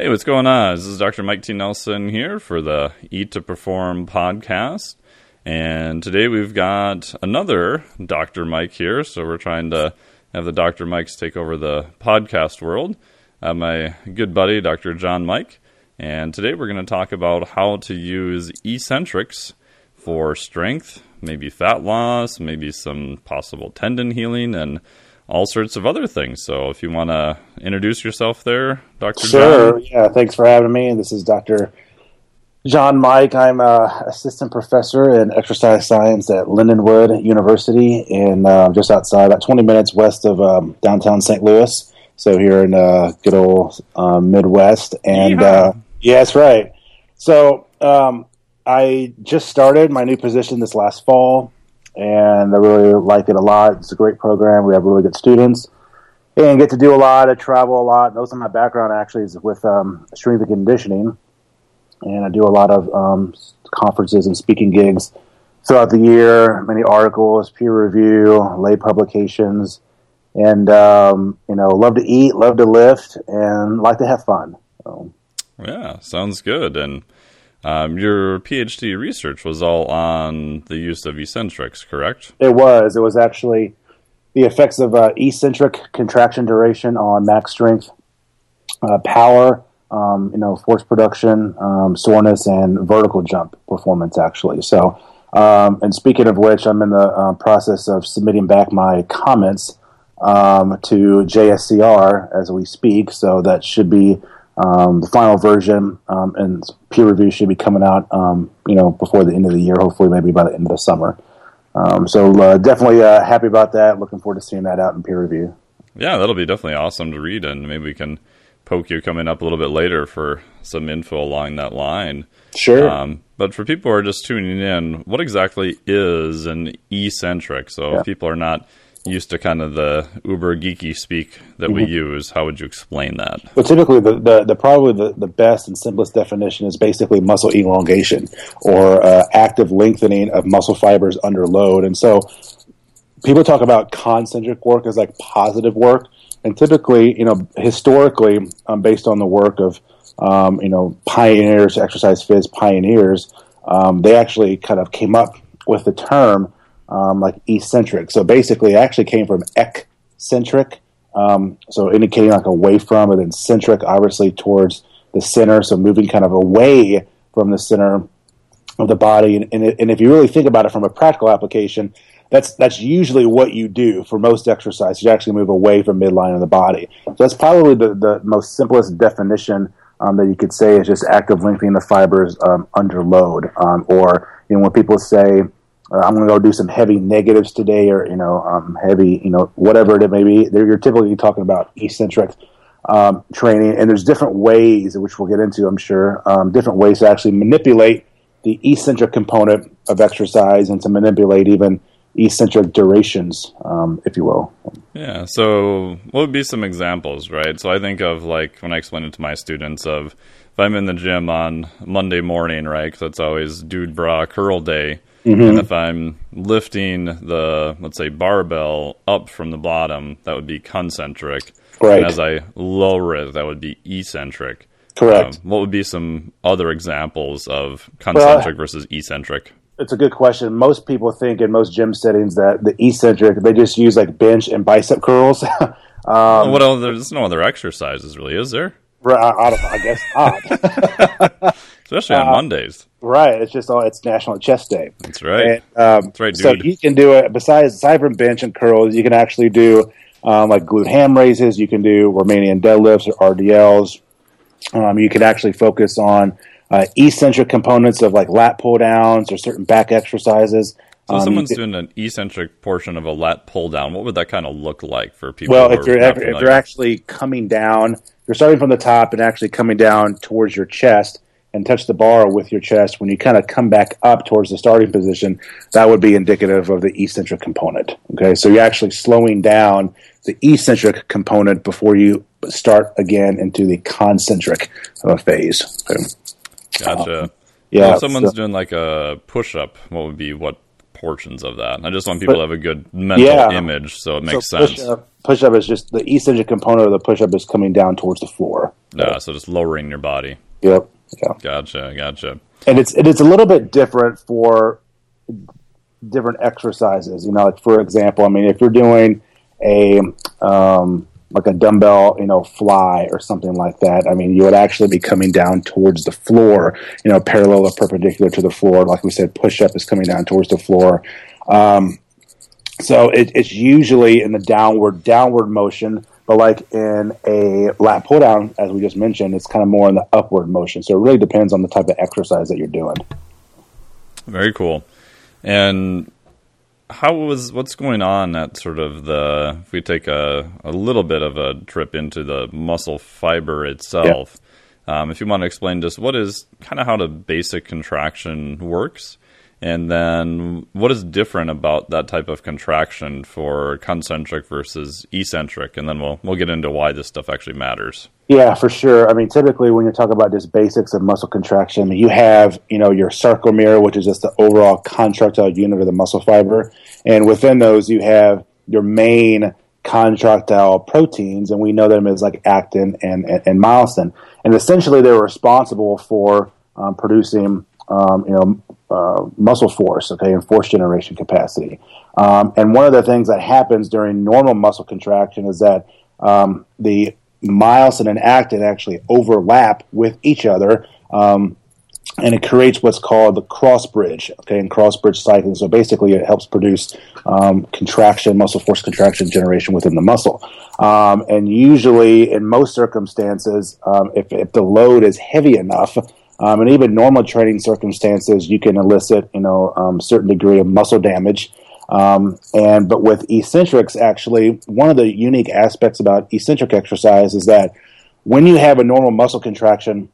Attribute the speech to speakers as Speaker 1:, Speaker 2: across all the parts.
Speaker 1: Hey, what's going on? This is Dr. Mike T. Nelson here for the Eat to Perform podcast. And today we've got another Dr. Mike here. So we're trying to have the Dr. Mikes take over the podcast world. Uh, my good buddy, Dr. John Mike. And today we're going to talk about how to use eccentrics for strength, maybe fat loss, maybe some possible tendon healing, and all sorts of other things. So if you want to introduce yourself there, Dr.
Speaker 2: Sure.
Speaker 1: John.
Speaker 2: Yeah. Thanks for having me. This is Dr. John Mike. I'm a assistant professor in exercise science at Lindenwood University in uh, just outside, about 20 minutes west of um, downtown St. Louis. So here in uh, good old uh, Midwest. And uh, yeah, that's right. So um, I just started my new position this last fall, and I really like it a lot. It's a great program. We have really good students, and get to do a lot. I travel a lot. Most of my background actually is with um, strength and conditioning, and I do a lot of um, conferences and speaking gigs throughout the year. Many articles, peer review, lay publications, and um, you know, love to eat, love to lift, and like to have fun. So.
Speaker 1: Yeah, sounds good. And um, your PhD research was all on the use of eccentrics, correct?
Speaker 2: It was. It was actually the effects of uh, eccentric contraction duration on max strength, uh, power, um, you know, force production, um, soreness, and vertical jump performance. Actually, so. Um, and speaking of which, I'm in the uh, process of submitting back my comments um, to JSCR as we speak. So that should be um, the final version um, and peer review should be coming out, um, you know, before the end of the year. Hopefully, maybe by the end of the summer. Um, so uh, definitely uh, happy about that. Looking forward to seeing that out in peer review.
Speaker 1: Yeah, that'll be definitely awesome to read, and maybe we can poke you coming up a little bit later for some info along that line.
Speaker 2: Sure.
Speaker 1: Um, but for people who are just tuning in, what exactly is an eccentric? So
Speaker 2: Yeah.
Speaker 1: if people are not used to kind of the uber geeky speak that we use, how would you explain that?
Speaker 2: Well, typically, the, the, the probably the, the best and simplest definition is basically muscle elongation or uh, active lengthening of muscle fibers under load. And so, people talk about concentric work as like positive work, and typically, you know, historically, um, based on the work of um, you know pioneers, exercise phys pioneers, um, they actually kind of came up with the term um, like eccentric. So basically, it actually came from eccentric, um, so indicating like away from, and then centric, obviously towards the center. So moving kind of away from the center of the body. And, and, and if you really think about it from a practical application, that's that's usually what you do for most exercise. You actually move away from midline of the body. So that's probably the, the most simplest definition um, that you could say is just active lengthening the fibers um, under load. Um, or you know when people say I'm going to go do some heavy negatives today, or you know um, heavy you know whatever it may be, they're- you're typically talking about eccentric um, training. And there's different ways, which we'll get into, I'm sure, um, different ways to actually manipulate the eccentric component of exercise and to manipulate even eccentric durations, um, if you will.
Speaker 1: Yeah. So, what would be some examples, right? So, I think of like when I explain it to my students of if I'm in the gym on Monday morning, right? Because it's always dude bra curl day. And if I'm lifting the, let's say, barbell up from the bottom, that would be concentric.
Speaker 2: Right.
Speaker 1: And as I lower it, that would be eccentric.
Speaker 2: Correct.
Speaker 1: Um, what would be some other examples of concentric versus eccentric?
Speaker 2: It's a good question. Most people think in most gym settings that the eccentric, they just use like bench and bicep curls. um,
Speaker 1: what other? There's no other exercises, really, is there?
Speaker 2: I, I I guess not.
Speaker 1: Especially on Mondays.
Speaker 2: right. It's just all, it's National Chest Day.
Speaker 1: That's right.
Speaker 2: And, um,
Speaker 1: That's right,
Speaker 2: So you can do it besides aside from bench and curls. You can actually do um, like glute ham raises. You can do Romanian deadlifts or RDLs. Um, you can actually focus on uh, eccentric components of like lat pull downs or certain back exercises.
Speaker 1: So
Speaker 2: Um,
Speaker 1: someone's doing an eccentric portion of a lat pull down. What would that kind of look like for people?
Speaker 2: Well, if they're if, if they're actually coming down, you're starting from the top and actually coming down towards your chest and touch the bar with your chest. When you kind of come back up towards the starting position, that would be indicative of the eccentric component. Okay, so you're actually slowing down the eccentric component before you start again into the concentric uh, phase. Okay.
Speaker 1: gotcha.
Speaker 2: Yeah,
Speaker 1: Well, if someone's
Speaker 2: so-
Speaker 1: doing like a push up, what would be what portions of that. I just want people but, to have a good mental yeah. image, so it makes so sense.
Speaker 2: Push up is just the eccentric component of the push up is coming down towards the floor.
Speaker 1: Yeah, so just lowering your body.
Speaker 2: Yep.
Speaker 1: Gotcha. Gotcha.
Speaker 2: And it's it is a little bit different for different exercises. You know, like for example, I mean, if you're doing a um, like a dumbbell, you know, fly or something like that. I mean, you would actually be coming down towards the floor, you know, parallel or perpendicular to the floor. Like we said, push up is coming down towards the floor. Um, so it, it's usually in the downward downward motion, but like in a lat pull down, as we just mentioned, it's kind of more in the upward motion. So it really depends on the type of exercise that you're doing.
Speaker 1: Very cool. And how was what's going on at sort of the if we take a, a little bit of a trip into the muscle fiber itself yeah. um, if you want to explain just what is kind of how the basic contraction works and then what is different about that type of contraction for concentric versus eccentric? And then we'll we'll get into why this stuff actually matters.
Speaker 2: Yeah for sure. I mean typically when you talk about just basics of muscle contraction you have you know your sarcomere which is just the overall contractile unit of the muscle fiber. And within those you have your main contractile proteins and we know them as like actin and, and, and myosin. And essentially they're responsible for um, producing um, you know uh, muscle force, okay, and force generation capacity. Um, and one of the things that happens during normal muscle contraction is that um, the myosin and actin actually overlap with each other. Um, and it creates what's called the cross bridge, okay, and cross bridge cycling. So basically, it helps produce um, contraction, muscle force contraction generation within the muscle. Um, and usually, in most circumstances, um, if, if the load is heavy enough, um, and even normal training circumstances, you can elicit, you know, um, certain degree of muscle damage. Um, and but with eccentrics, actually, one of the unique aspects about eccentric exercise is that when you have a normal muscle contraction,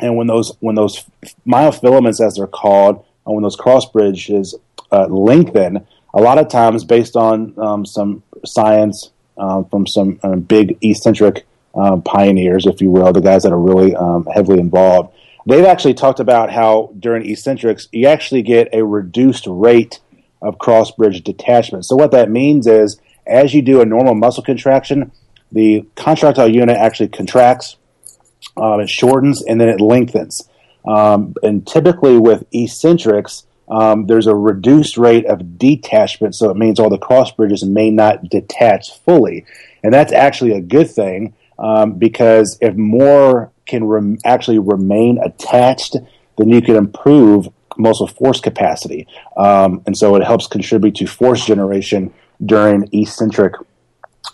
Speaker 2: and when those when those myofilaments, as they're called, and when those cross bridges uh, lengthen, a lot of times, based on um, some science uh, from some uh, big eccentric uh, pioneers, if you will, the guys that are really um, heavily involved they've actually talked about how during eccentrics you actually get a reduced rate of cross bridge detachment. So what that means is as you do a normal muscle contraction, the contractile unit actually contracts, um, it shortens, and then it lengthens. Um, and typically with eccentrics, um, there's a reduced rate of detachment, so it means all the cross bridges may not detach fully. And that's actually a good thing um, because if more can rem- actually remain attached, then you can improve muscle force capacity. Um, and so it helps contribute to force generation during eccentric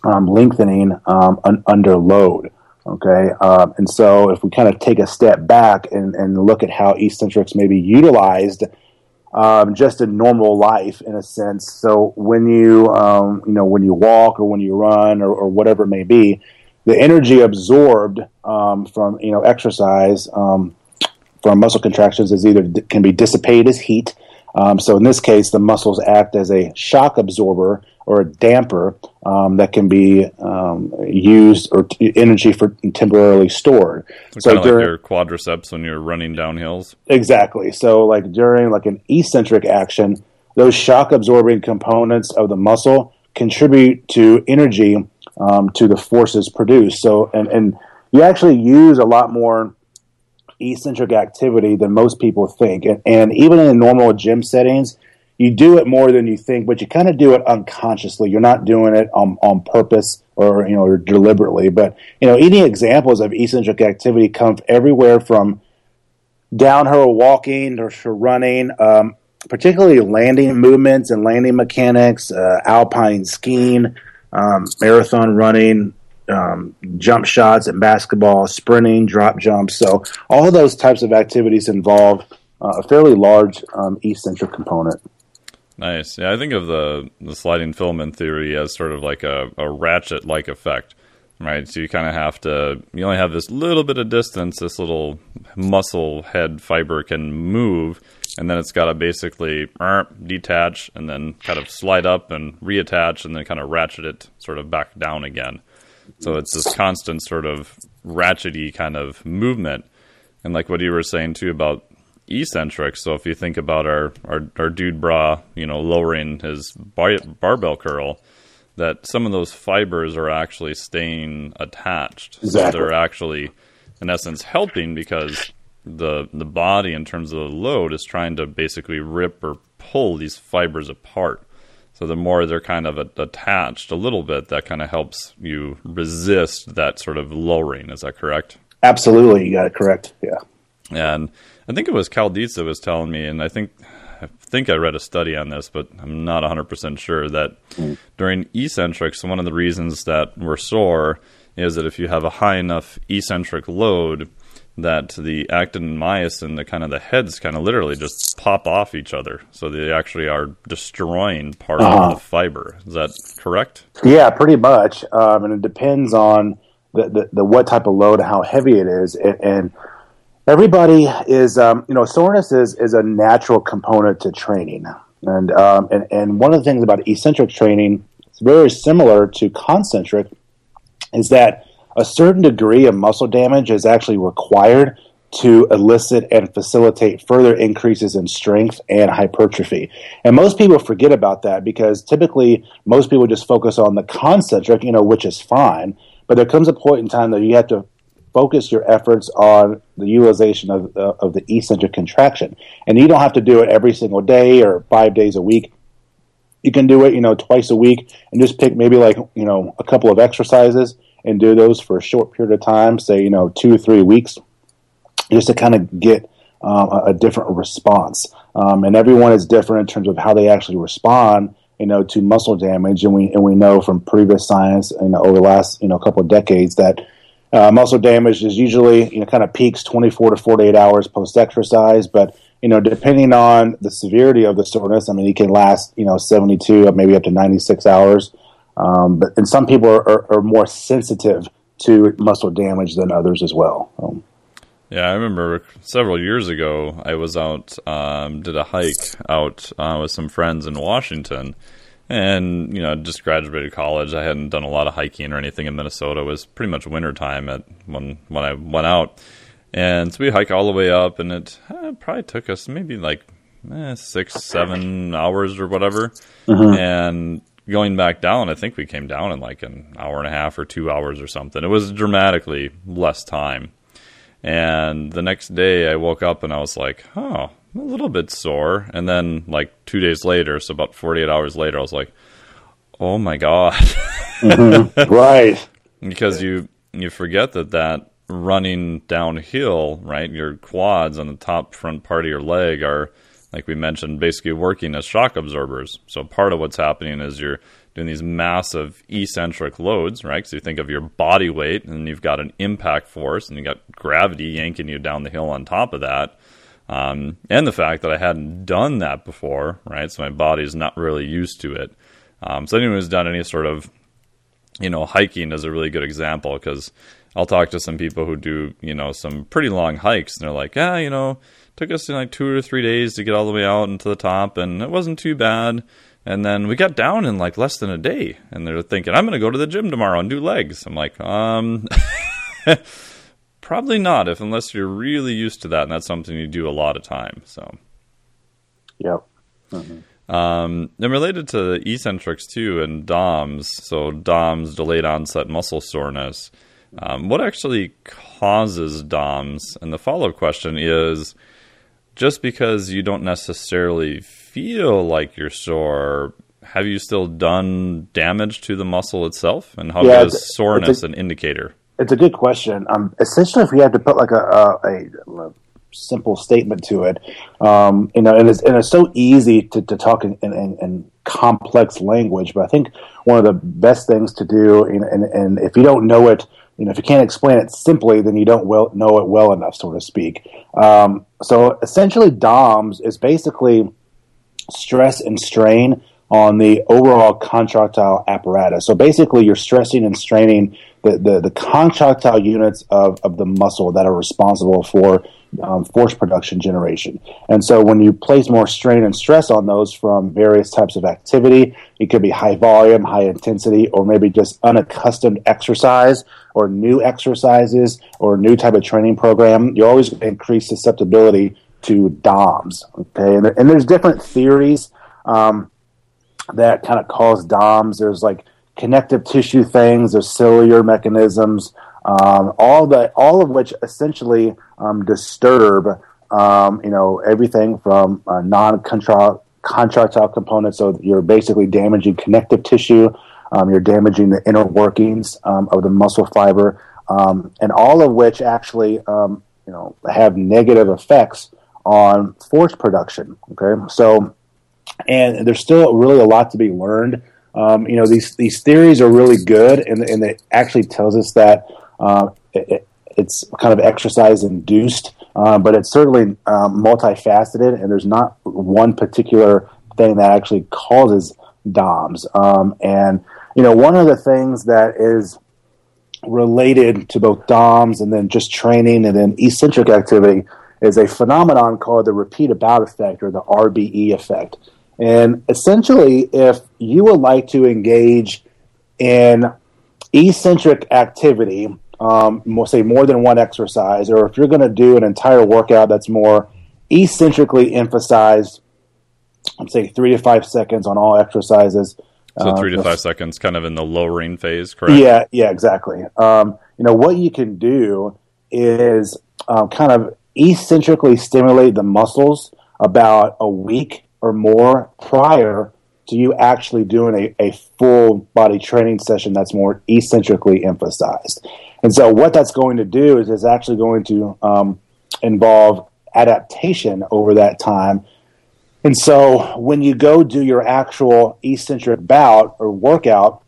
Speaker 2: um, lengthening um, un- under load. Okay, um, and so if we kind of take a step back and, and look at how eccentrics may be utilized um, just in normal life, in a sense. So when you um, you know when you walk or when you run or, or whatever it may be, the energy absorbed um, from you know exercise um, from muscle contractions is either can be dissipated as heat. Um, so in this case, the muscles act as a shock absorber or a damper um, that can be um, used or t- energy for temporarily stored.
Speaker 1: So, so kind of during, like your quadriceps when you're running down hills.
Speaker 2: Exactly. So like during like an eccentric action, those shock absorbing components of the muscle contribute to energy um, to the forces produced. So, and, and you actually use a lot more eccentric activity than most people think. And, and even in normal gym settings, you do it more than you think, but you kind of do it unconsciously. You're not doing it on, on purpose or, you know, or deliberately. But, you know, any examples of eccentric activity come everywhere from downhill walking or running, um, particularly landing movements and landing mechanics, uh, alpine skiing, um, marathon running, um, jump shots and basketball, sprinting, drop jumps. So all those types of activities involve uh, a fairly large um, eccentric component.
Speaker 1: Nice. Yeah, I think of the the sliding filament theory as sort of like a, a ratchet like effect, right? So you kind of have to you only have this little bit of distance. This little muscle head fiber can move and then it's got to basically detach and then kind of slide up and reattach and then kind of ratchet it sort of back down again. So it's this constant sort of ratchety kind of movement. And like what you were saying too about eccentric. So if you think about our, our, our dude bra, you know, lowering his bar- barbell curl, that some of those fibers are actually staying attached.
Speaker 2: Exactly.
Speaker 1: So they're actually, in essence, helping because the the body, in terms of the load, is trying to basically rip or pull these fibers apart. So the more they're kind of attached a little bit, that kind of helps you resist that sort of lowering. Is that correct?
Speaker 2: Absolutely, you got it correct. Yeah.
Speaker 1: And I think it was Cal Dietz that was telling me, and I think I think I read a study on this, but I'm not 100% sure that during eccentrics, one of the reasons that we're sore is that if you have a high enough eccentric load, that the actin and myosin, the kind of the heads kind of literally just pop off each other. So they actually are destroying part
Speaker 2: Uh-huh.
Speaker 1: of the fiber. Is that correct?
Speaker 2: Yeah, pretty much. Um, and it depends on the, the, the what type of load, how heavy it is, and, and everybody is, um, you know, soreness is is a natural component to training, and um, and and one of the things about eccentric training, it's very similar to concentric, is that a certain degree of muscle damage is actually required to elicit and facilitate further increases in strength and hypertrophy. And most people forget about that because typically most people just focus on the concentric, you know, which is fine. But there comes a point in time that you have to focus your efforts on the utilization of, uh, of the eccentric contraction. And you don't have to do it every single day or five days a week you can do it, you know, twice a week and just pick maybe like, you know, a couple of exercises and do those for a short period of time, say, you know, two or three weeks, just to kind of get um, a, different response. Um, and everyone is different in terms of how they actually respond, you know, to muscle damage. And we, and we know from previous science, you know, over the last, you know, couple of decades that uh, muscle damage is usually, you know, kind of peaks 24 to 48 hours post exercise, but you know, depending on the severity of the soreness, I mean, it can last, you know, 72, maybe up to 96 hours. Um, but and some people are, are, are, more sensitive to muscle damage than others as well. Um,
Speaker 1: yeah, I remember several years ago, I was out, um, did a hike out uh, with some friends in Washington. And, you know, just graduated college. I hadn't done a lot of hiking or anything in Minnesota. It was pretty much wintertime at when, when I went out. And so we hike all the way up, and it uh, probably took us maybe like eh, six, seven hours or whatever. Mm-hmm. And going back down, I think we came down in like an hour and a half or two hours or something. It was dramatically less time. And the next day, I woke up and I was like, oh, a little bit sore. And then, like two days later, so about 48 hours later, I was like, oh my God.
Speaker 2: mm-hmm. Right.
Speaker 1: because you you forget that that running downhill, right? Your quads on the top front part of your leg are, like we mentioned, basically working as shock absorbers. So part of what's happening is you're doing these massive eccentric loads, right? So you think of your body weight, and you've got an impact force, and you've got gravity yanking you down the hill on top of that. Um, and the fact that I hadn't done that before, right? So my body's not really used to it. Um, so anyone who's done any sort of, you know, hiking is a really good example because I'll talk to some people who do, you know, some pretty long hikes, and they're like, yeah, you know, took us like two or three days to get all the way out into the top, and it wasn't too bad. And then we got down in like less than a day, and they're thinking, I'm going to go to the gym tomorrow and do legs. I'm like, um, probably not, if unless you're really used to that, and that's something you do a lot of time. So,
Speaker 2: yep. Mm-hmm.
Speaker 1: Um, and related to eccentrics too, and DOMS, so DOMS, delayed onset muscle soreness. Um, what actually causes DOMS? And the follow up question is just because you don't necessarily feel like you're sore, have you still done damage to the muscle itself? And how
Speaker 2: Yeah,
Speaker 1: is soreness
Speaker 2: a-
Speaker 1: an indicator?
Speaker 2: It's a good question. Um, essentially, if we had to put like a, a, a, simple statement to it, um, you know, and it's, and it's so easy to, to talk in, in, in, complex language, but I think one of the best things to do, and if you don't know it, you know, if you can't explain it simply, then you don't well, know it well enough, so to speak. Um, so essentially, DOMS is basically stress and strain on the overall contractile apparatus. So basically, you're stressing and straining the, the, the contractile units of, of the muscle that are responsible for um, force production generation. And so when you place more strain and stress on those from various types of activity, it could be high volume, high intensity, or maybe just unaccustomed exercise or new exercises or new type of training program, you always increase susceptibility to DOMS. Okay, and, there, and there's different theories um, that kind of cause DOMS. There's like connective tissue things, there's cellular mechanisms, um, all that, all of which essentially um, disturb, um, you know, everything from uh, non-contractile components. So you're basically damaging connective tissue. Um, you're damaging the inner workings um, of the muscle fiber, um, and all of which actually, you know, have negative effects on force production. Okay, so and there's still really a lot to be learned. Um, you know, these these theories are really good, and and it actually tells us that uh, it, it's kind of exercise induced, uh, but it's certainly um, multifaceted, and there's not one particular thing that actually causes DOMS. Um, and you know, one of the things that is related to both DOMS and then just training and then eccentric activity is a phenomenon called the repeated bout effect or the RBE effect. And essentially, if you would like to engage in eccentric activity, um, say more than one exercise, or if you're going to do an entire workout that's more eccentrically emphasized, I'm say three to five seconds on all exercises.
Speaker 1: So three to uh, five seconds, kind of in the lowering phase, correct?
Speaker 2: Yeah, yeah, exactly. Um, you know what you can do is um, kind of eccentrically stimulate the muscles about a week or more prior to you actually doing a, a full body training session that's more eccentrically emphasized. And so, what that's going to do is it's actually going to um, involve adaptation over that time. And so, when you go do your actual eccentric bout or workout,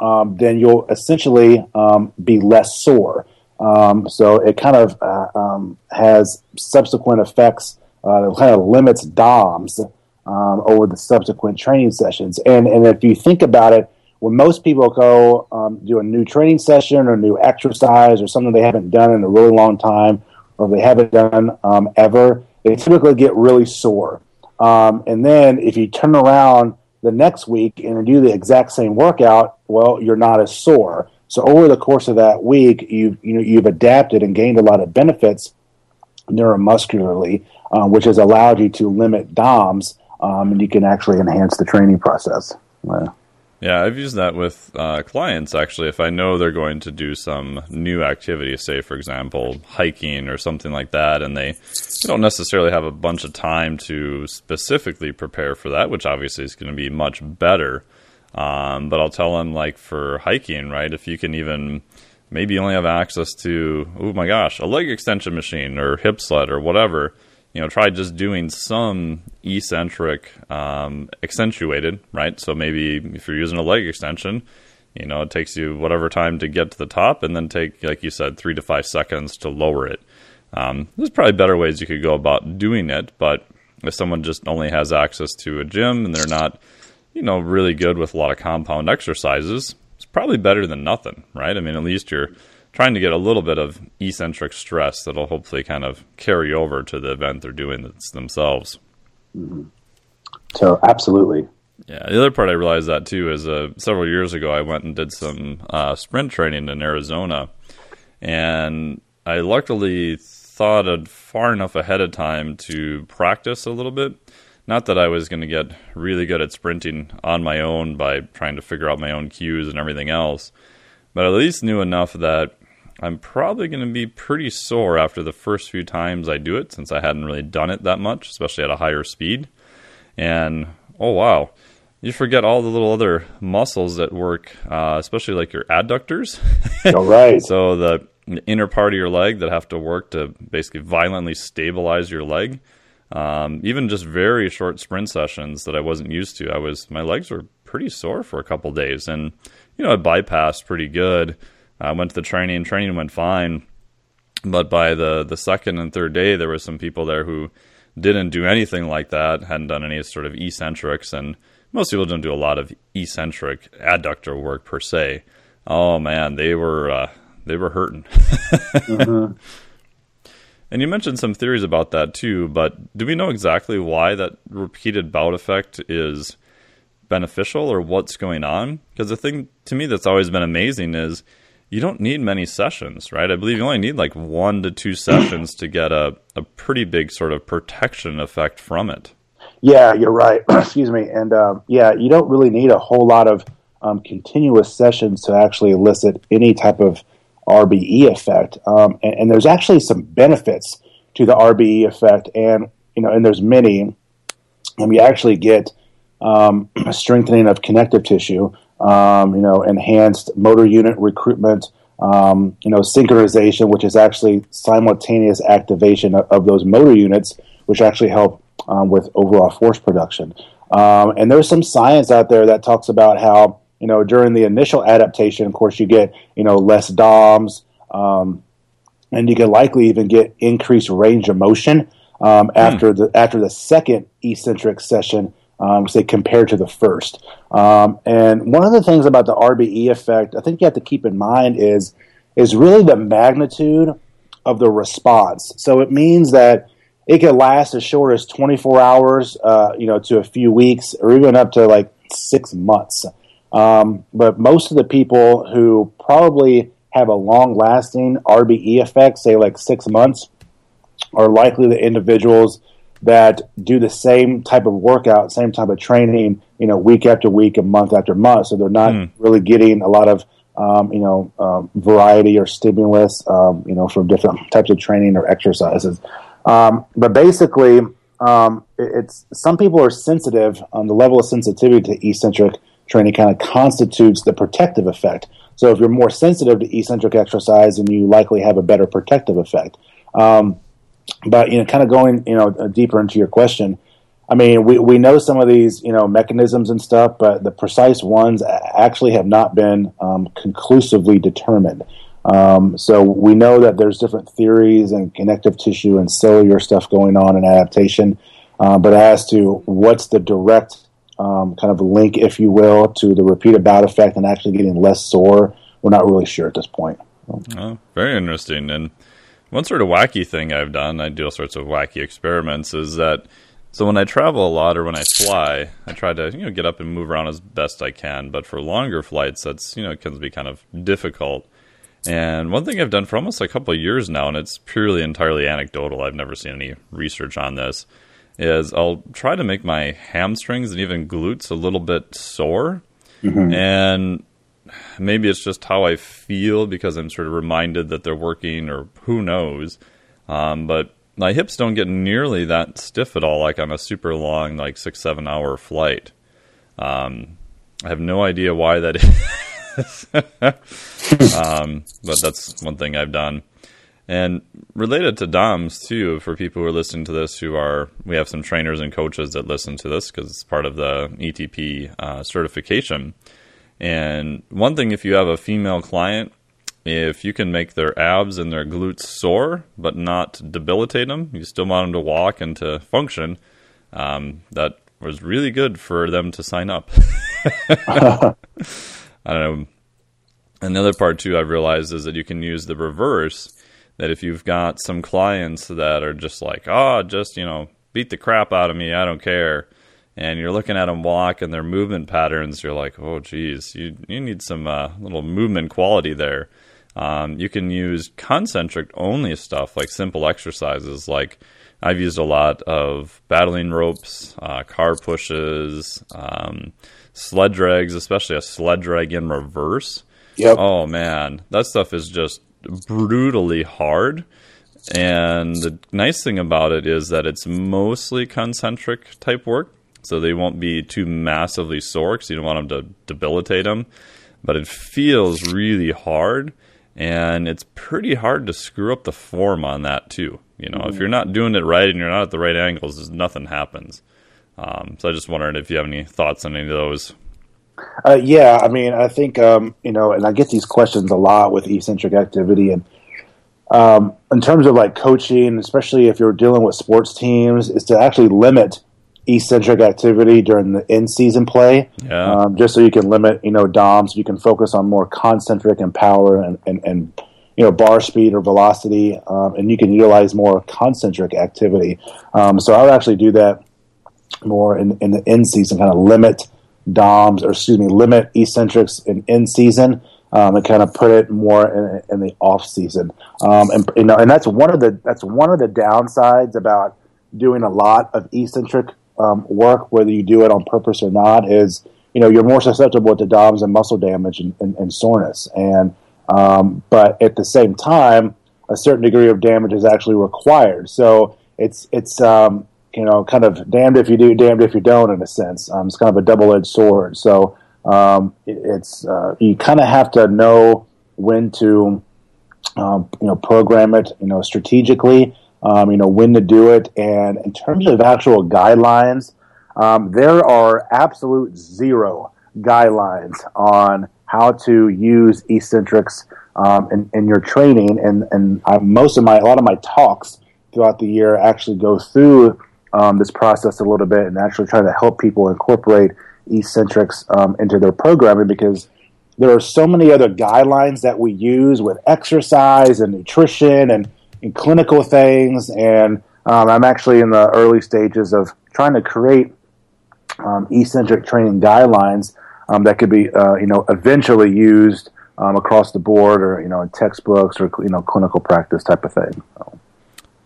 Speaker 2: um, then you'll essentially um, be less sore. Um, so, it kind of uh, um, has subsequent effects uh, kind of limits DOMs um, over the subsequent training sessions. And and if you think about it, when most people go um, do a new training session or new exercise or something they haven't done in a really long time or they haven't done um, ever, they typically get really sore. Um, and then if you turn around the next week and do the exact same workout, well, you're not as sore. So over the course of that week, you've you know you've adapted and gained a lot of benefits neuromuscularly um, which has allowed you to limit DOMs, um, and you can actually enhance the training process.
Speaker 1: Uh, yeah, I've used that with uh, clients actually. If I know they're going to do some new activity, say for example hiking or something like that, and they don't necessarily have a bunch of time to specifically prepare for that, which obviously is going to be much better. Um, but I'll tell them like for hiking, right? If you can even maybe only have access to, oh my gosh, a leg extension machine or hip sled or whatever you know, try just doing some eccentric um, accentuated, right? So maybe if you're using a leg extension, you know, it takes you whatever time to get to the top, and then take, like you said, three to five seconds to lower it. Um, there's probably better ways you could go about doing it, but if someone just only has access to a gym and they're not, you know, really good with a lot of compound exercises, it's probably better than nothing, right? I mean, at least you're trying to get a little bit of eccentric stress that'll hopefully kind of carry over to the event they're doing themselves.
Speaker 2: Mm-hmm. So, absolutely.
Speaker 1: Yeah, the other part I realized that too is uh, several years ago I went and did some uh, sprint training in Arizona, and I luckily thought far enough ahead of time to practice a little bit. Not that I was going to get really good at sprinting on my own by trying to figure out my own cues and everything else, but at least knew enough that I'm probably going to be pretty sore after the first few times I do it since I hadn't really done it that much, especially at a higher speed. And oh, wow, you forget all the little other muscles that work, uh, especially like your adductors.
Speaker 2: All right.
Speaker 1: so the inner part of your leg that have to work to basically violently stabilize your leg. Um, even just very short sprint sessions that I wasn't used to, I was my legs were pretty sore for a couple days, and you know I bypassed pretty good I went to the training. Training went fine, but by the the second and third day, there were some people there who didn't do anything like that, hadn't done any sort of eccentrics, and most people don't do a lot of eccentric adductor work per se. Oh man, they were uh, they were hurting. mm-hmm. And you mentioned some theories about that too, but do we know exactly why that repeated bout effect is beneficial or what's going on? Because the thing to me that's always been amazing is you don't need many sessions, right? I believe you only need like one to two sessions to get a, a pretty big sort of protection effect from it.
Speaker 2: Yeah, you're right. Excuse me. And uh, yeah, you don't really need a whole lot of um, continuous sessions to actually elicit any type of RBE effect. Um, and, and, there's actually some benefits to the RBE effect, and you know, and there's many. And we actually get um, a strengthening of connective tissue. Um, you know, enhanced motor unit recruitment. Um, you know, synchronization, which is actually simultaneous activation of, of those motor units, which actually help um, with overall force production. Um, and there's some science out there that talks about how you know during the initial adaptation, of course, you get you know less DOMs, um, and you can likely even get increased range of motion um, hmm. after the after the second eccentric session. Um, say compared to the first, um, and one of the things about the RBE effect, I think you have to keep in mind is is really the magnitude of the response. So it means that it could last as short as 24 hours, uh, you know, to a few weeks, or even up to like six months. Um, but most of the people who probably have a long-lasting RBE effect, say like six months, are likely the individuals that do the same type of workout, same type of training, you know, week after week and month after month. So they're not mm. really getting a lot of, um, you know, um, variety or stimulus, um, you know, from different types of training or exercises. Um, but basically, um, it, it's some people are sensitive. on the level of sensitivity to eccentric training kind of constitutes the protective effect. So if you're more sensitive to eccentric exercise, then you likely have a better protective effect. Um, but you know, kind of going you know deeper into your question, I mean, we, we know some of these you know mechanisms and stuff, but the precise ones actually have not been um, conclusively determined. Um, so we know that there's different theories and connective tissue and cellular stuff going on in adaptation, uh, but as to what's the direct um, kind of link, if you will, to the repeated bout effect and actually getting less sore, we're not really sure at this point.
Speaker 1: Oh, very interesting. And one sort of wacky thing I've done, I do all sorts of wacky experiments, is that so when I travel a lot or when I fly, I try to you know get up and move around as best I can. But for longer flights, that's you know it can be kind of difficult. And one thing I've done for almost a couple of years now, and it's purely entirely anecdotal, I've never seen any research on this, is I'll try to make my hamstrings and even glutes a little bit sore. Mm-hmm. And maybe it's just how I feel because I'm sort of reminded that they're working, or who knows. Um, but my hips don't get nearly that stiff at all, like on a super long, like six, seven hour flight. Um, I have no idea why that is. um, but that's one thing I've done. And related to DOMs too, for people who are listening to this, who are we have some trainers and coaches that listen to this because it's part of the ETP uh, certification. And one thing, if you have a female client, if you can make their abs and their glutes sore but not debilitate them, you still want them to walk and to function. Um, that was really good for them to sign up. I don't know. Another part too I've realized is that you can use the reverse. That if you've got some clients that are just like, oh, just you know, beat the crap out of me, I don't care, and you're looking at them walk and their movement patterns, you're like, oh, geez, you you need some uh, little movement quality there. Um, you can use concentric only stuff like simple exercises. Like I've used a lot of battling ropes, uh, car pushes. Um, sled drags, especially a sled drag in reverse. Yep. Oh man, that stuff is just brutally hard. And the nice thing about it is that it's mostly concentric type work, so they won't be too massively sore because you don't want them to debilitate them. But it feels really hard, and it's pretty hard to screw up the form on that too. You know, mm. if you're not doing it right and you're not at the right angles, nothing happens. Um, so I just wondered if you have any thoughts on any of those.
Speaker 2: Uh, yeah, I mean, I think um, you know, and I get these questions a lot with eccentric activity, and um, in terms of like coaching, especially if you're dealing with sports teams, is to actually limit eccentric activity during the in season play, yeah. um, just so you can limit, you know, DOMs. You can focus on more concentric and power and, and, and you know bar speed or velocity, um, and you can utilize more concentric activity. Um, so I would actually do that more in, in the in season, kind of limit DOMs, or excuse me, limit eccentrics in in season. um, and kind of put it more in, in the off season. Um, and you know, and that's one of the that's one of the downsides about doing a lot of eccentric um, work, whether you do it on purpose or not, is you know you're more susceptible to DOMS and muscle damage and, and, and soreness. And um, but at the same time, a certain degree of damage is actually required. So it's it's um, you know kind of damned if you do, damned if you don't, in a sense. Um, it's kind of a double edged sword. So um, it, it's uh, you kind of have to know when to um, you know program it, you know strategically, um, you know when to do it, and in terms of actual guidelines, um, there are absolute zero guidelines on how to use eccentrics um, in, in, your training, and and I, most of my a lot of my talks throughout the year actually go through um, this process a little bit and actually try to help people incorporate eccentrics um, into their programming because there are so many other guidelines that we use with exercise and nutrition and, and clinical things. And um, I'm actually in the early stages of trying to create um, eccentric training guidelines um, that could be, uh, you know, eventually used um, across the board or, you know, in textbooks or, you know, clinical practice type of thing. So.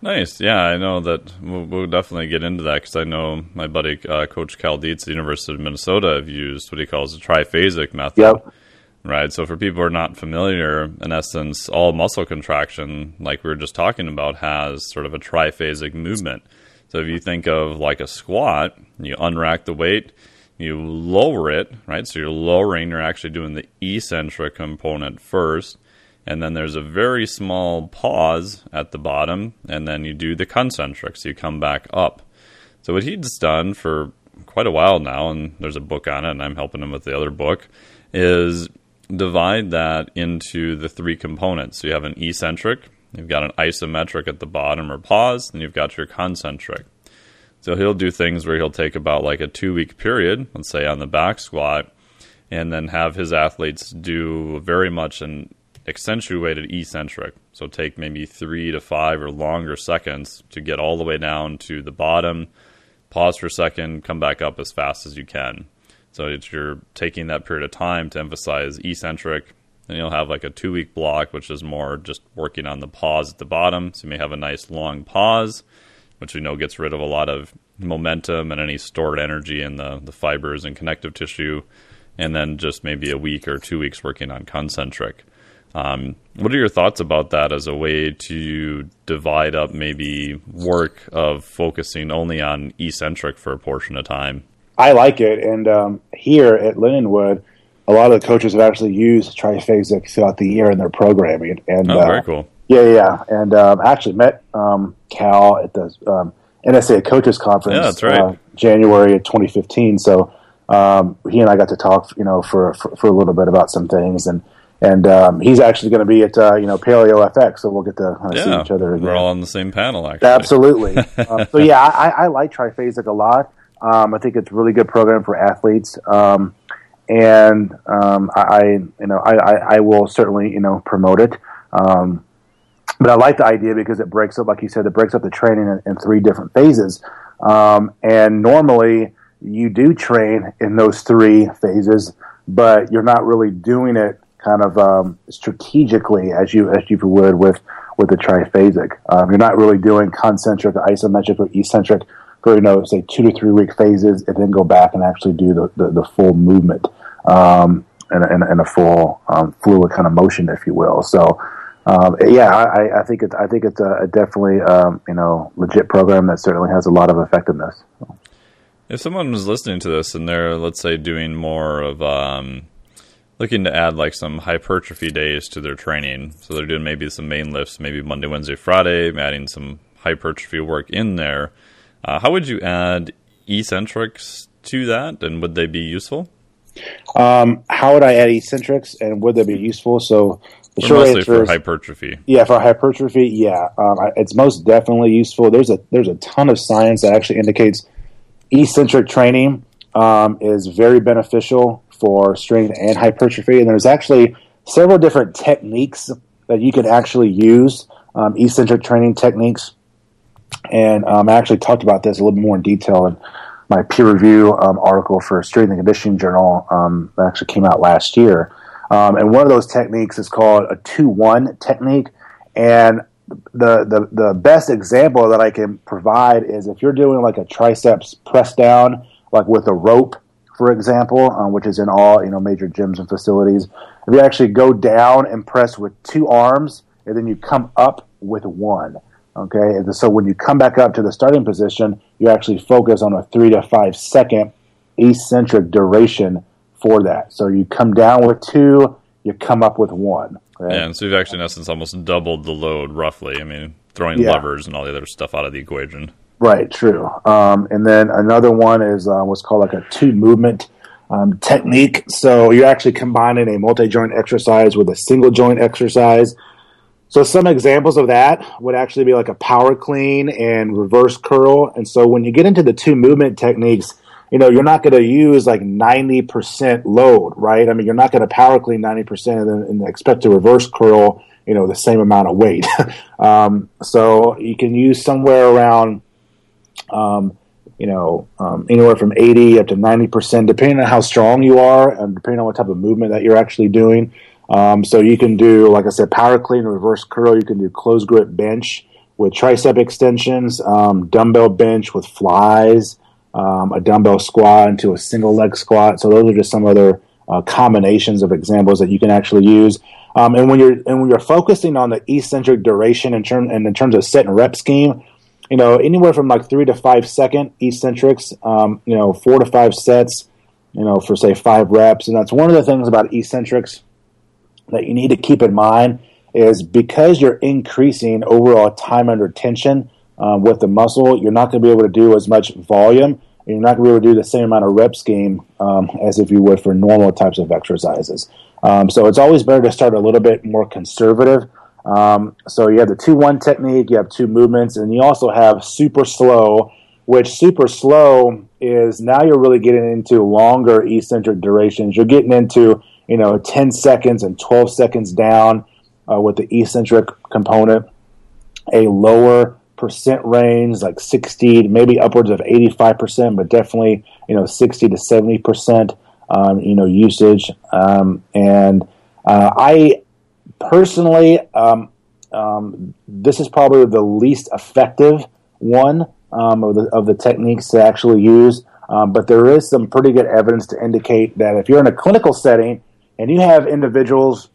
Speaker 1: Nice. Yeah, I know that we'll, we'll definitely get into that because I know my buddy, uh, Coach Cal Dietz at the University of Minnesota, have used what he calls the triphasic method.
Speaker 2: Yep.
Speaker 1: Right. So for people who are not familiar, in essence, all muscle contraction, like we were just talking about, has sort of a triphasic movement. So if you think of like a squat, you unrack the weight, you lower it, right? So you're lowering, you're actually doing the eccentric component first and then there's a very small pause at the bottom, and then you do the concentric, so you come back up. So what he's done for quite a while now, and there's a book on it, and I'm helping him with the other book, is divide that into the three components. So you have an eccentric, you've got an isometric at the bottom or pause, and you've got your concentric. So he'll do things where he'll take about like a two week period, let's say on the back squat, and then have his athletes do very much an accentuated eccentric. So take maybe three to five or longer seconds to get all the way down to the bottom. Pause for a second, come back up as fast as you can. So you're taking that period of time to emphasize eccentric. And you'll have like a two week block, which is more just working on the pause at the bottom. So you may have a nice long pause, which we know gets rid of a lot of momentum and any stored energy in the, the fibers and connective tissue. And then just maybe a week or two weeks working on concentric. Um, what are your thoughts about that as a way to divide up maybe work of focusing only on eccentric for a portion of time?
Speaker 2: I like it, and um, here at Lindenwood, a lot of the coaches have actually used triphasic throughout the year in their programming. And
Speaker 1: oh, uh, very cool.
Speaker 2: Yeah, yeah, and um, I actually met um, Cal at the um, NSCA Coaches Conference.
Speaker 1: Yeah, that's right. Uh,
Speaker 2: January of 2015. So um, he and I got to talk, you know, for, for, for a little bit about some things and and um, he's actually going to be at uh, you know Paleo FX, so we'll get to of yeah, see each other.
Speaker 1: Again. We're all on the same panel, actually.
Speaker 2: Absolutely. uh, so yeah, I, I, like Triphasic a lot. Um, I think it's a really good program for athletes, um, and um, I, you know I, I, I, will certainly you know promote it. Um, but I like the idea because it breaks up, like you said, it breaks up the training in, in three different phases. Um, and normally you do train in those three phases, but you're not really doing it kind of um, strategically as you as you would with with the triphasic. Um, you're not really doing concentric, isometric, or eccentric for you know say two to three week phases, and then go back and actually do the the, the full movement um, and, and, and, a full um, fluid kind of motion, if you will. So. Um, yeah, I, I, think it's I think it's a, a definitely um, you know legit program that certainly has a lot of effectiveness.
Speaker 1: If someone was listening to this and they're let's say doing more of um, looking to add like some hypertrophy days to their training. So they're doing maybe some main lifts, maybe Monday, Wednesday, Friday, adding some hypertrophy work in there. Uh, how would you add eccentrics to that, and would they be useful?
Speaker 2: Um, how would I add eccentrics, and would they be useful? So
Speaker 1: the short mostly answer for is, hypertrophy.
Speaker 2: Yeah, for hypertrophy, yeah, um, it's most definitely useful. There's a there's a ton of science that actually indicates eccentric training um, is very beneficial for strength and hypertrophy. And there's actually several different techniques that you can actually use, um, eccentric training techniques. And um, I actually talked about this a little bit more in detail in my peer review um, article for Strength and Conditioning Journal um, that actually came out last year. Um, and one of those techniques is called a 2 1 technique. And the, the, the best example that I can provide is if you're doing like a triceps press down, like with a rope, for example, um, which is in all you know major gyms and facilities. If you actually go down and press with two arms, and then you come up with one. Okay, and so when you come back up to the starting position, you actually focus on a three to five second eccentric duration for that. So you come down with two, you come up with one.
Speaker 1: Okay? Yeah, and so you've actually, in essence, almost doubled the load roughly. I mean, throwing yeah. levers and all the other stuff out of the equation.
Speaker 2: Right, true. Um, and then another one is uh, what's called like a two movement um, technique. So you're actually combining a multi joint exercise with a single joint exercise. So some examples of that would actually be like a power clean and reverse curl. And so when you get into the two movement techniques, you know, you're not going to use like 90% load, right? I mean, you're not going to power clean 90% and, and expect to reverse curl, you know, the same amount of weight. um, so you can use somewhere around, um, you know, um, anywhere from 80 up to 90%, depending on how strong you are and depending on what type of movement that you're actually doing. Um, so you can do, like I said, power clean, reverse curl. You can do close grip bench with tricep extensions, um, dumbbell bench with flies, um, a dumbbell squat into a single leg squat. So those are just some other uh, combinations of examples that you can actually use. Um, and when you're and when you're focusing on the eccentric duration in term and in terms of set and rep scheme, you know anywhere from like three to five second eccentrics, um, you know four to five sets, you know for say five reps. And that's one of the things about eccentrics that you need to keep in mind is because you're increasing overall time under tension um, with the muscle, you're not going to be able to do as much volume. You're not going to be able to do the same amount of rep scheme um, as if you would for normal types of exercises. Um, so it's always better to start a little bit more conservative. Um, so you have the 2 1 technique, you have two movements, and you also have super slow, which super slow is now you're really getting into longer eccentric durations. You're getting into you know, 10 seconds and 12 seconds down uh, with the eccentric component, a lower percent range, like 60, maybe upwards of 85%, but definitely, you know, 60 to 70%, um, you know, usage. Um, and uh, I personally, um, um this is probably the least effective one um, of, the, of the techniques to actually use. Um, but there is some pretty good evidence to indicate that if you're in a clinical setting and you have individuals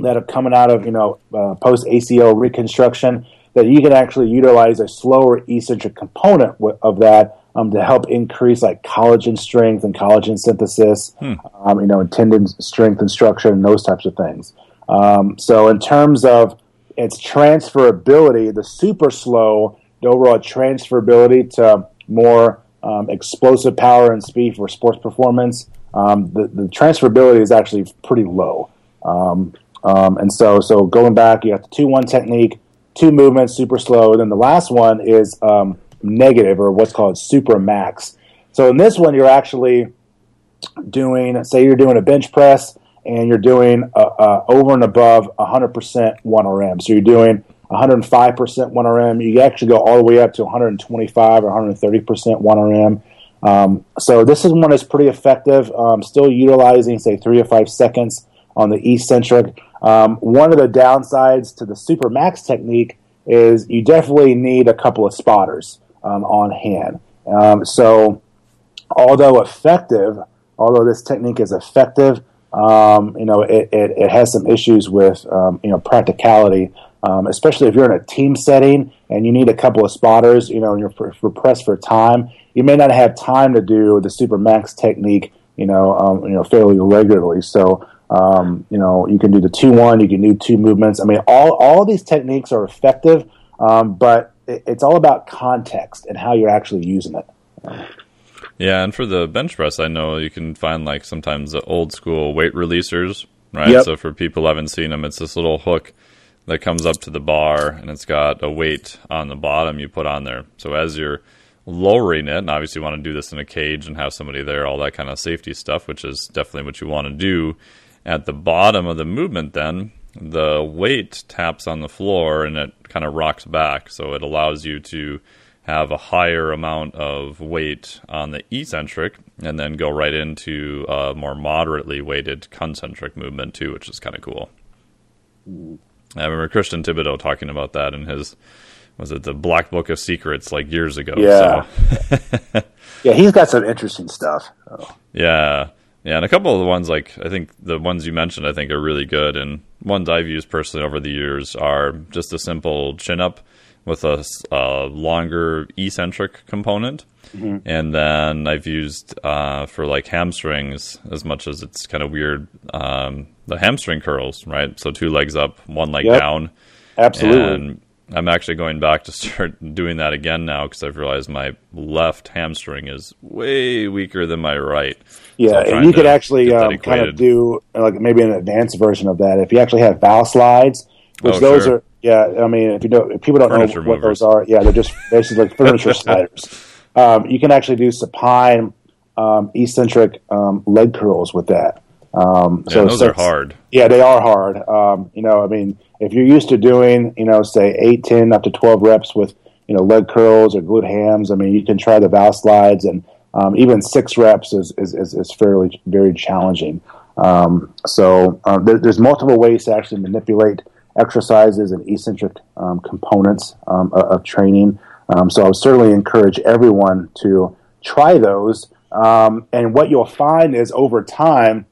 Speaker 2: that are coming out of you know uh, post ACL reconstruction that you can actually utilize a slower eccentric component of that um, to help increase like collagen strength and collagen synthesis, hmm. um, you know, and tendon strength and structure and those types of things. Um, so in terms of its transferability, the super slow, the overall transferability to more um, explosive power and speed for sports performance um, the, the transferability is actually pretty low. Um, um, and so, so going back, you have the two one technique, two movements, super slow. Then the last one is um, negative, or what's called super max. So in this one, you're actually doing, say, you're doing a bench press, and you're doing uh, uh, over and above 100% 1RM. So you're doing 105% 1RM. You actually go all the way up to 125 or 130% 1RM. Um, so this is one that's pretty effective. Um, still utilizing say three to five seconds on the eccentric. Um, one of the downsides to the super max technique is you definitely need a couple of spotters um, on hand. Um, so although effective, although this technique is effective, um, you know it, it, it, has some issues with you know practicality. Um, especially if you're in a team setting and you need a couple of spotters, you know, and you're for, for pressed for time, you may not have time to do the super max technique, you know, um, you know, fairly regularly. So, um, you know, you can do the two one, you can do two movements. I mean, all all these techniques are effective, um, but it, it's all about context and how you're actually using it.
Speaker 1: Yeah, and for the bench press, I know you can find like sometimes the old school weight releasers, right? Yep. So for people who haven't seen them, it's this little hook that comes up to the bar and it's got a weight on the bottom you put on there. So as you're lowering it, and obviously you want to do this in a cage and have somebody there, all that kind of safety stuff, which is definitely what you want to do. At the bottom of the movement, then the weight taps on the floor and it kind of rocks back, so it allows you to have a higher amount of weight on the eccentric and then go right into a more moderately weighted concentric movement too, which is kind of cool. I remember Christian Thibaudeau talking about that in his was it the Black Book of Secrets like years ago.
Speaker 2: Yeah, so. yeah, he's got some interesting stuff.
Speaker 1: Oh. Yeah, yeah, and a couple of the ones like I think the ones you mentioned I think are really good, and ones I've used personally over the years are just a simple chin up with a, a longer eccentric component. Mm-hmm. And then I've used uh, for like hamstrings, as much as it's kind of weird, um, the hamstring curls, right? So two legs up, one leg yep. down.
Speaker 2: Absolutely.
Speaker 1: And I'm actually going back to start doing that again now because I've realized my left hamstring is way weaker than my right.
Speaker 2: Yeah, so and you could actually um, kind of do like maybe an advanced version of that if you actually have Valslides, which oh, those sure. are yeah, I mean, if you don't, if people don't furniture know what movers. those are, yeah, they're just basically like furniture sliders. Um, you can actually do supine um, eccentric um, leg curls with that. Um,
Speaker 1: so those so, are hard.
Speaker 2: Yeah, they are hard. Um, you know, I mean, if you're used to doing, you know, say eight, ten, up to twelve reps with, you know, leg curls or glute hams, I mean, you can try the Valslides, and um, even six reps is, is, is, is fairly very challenging. so there, there's multiple ways to actually manipulate exercises and eccentric um, components um, of, training. Um, so I would certainly encourage everyone to try those. Um, and what you'll find is over time,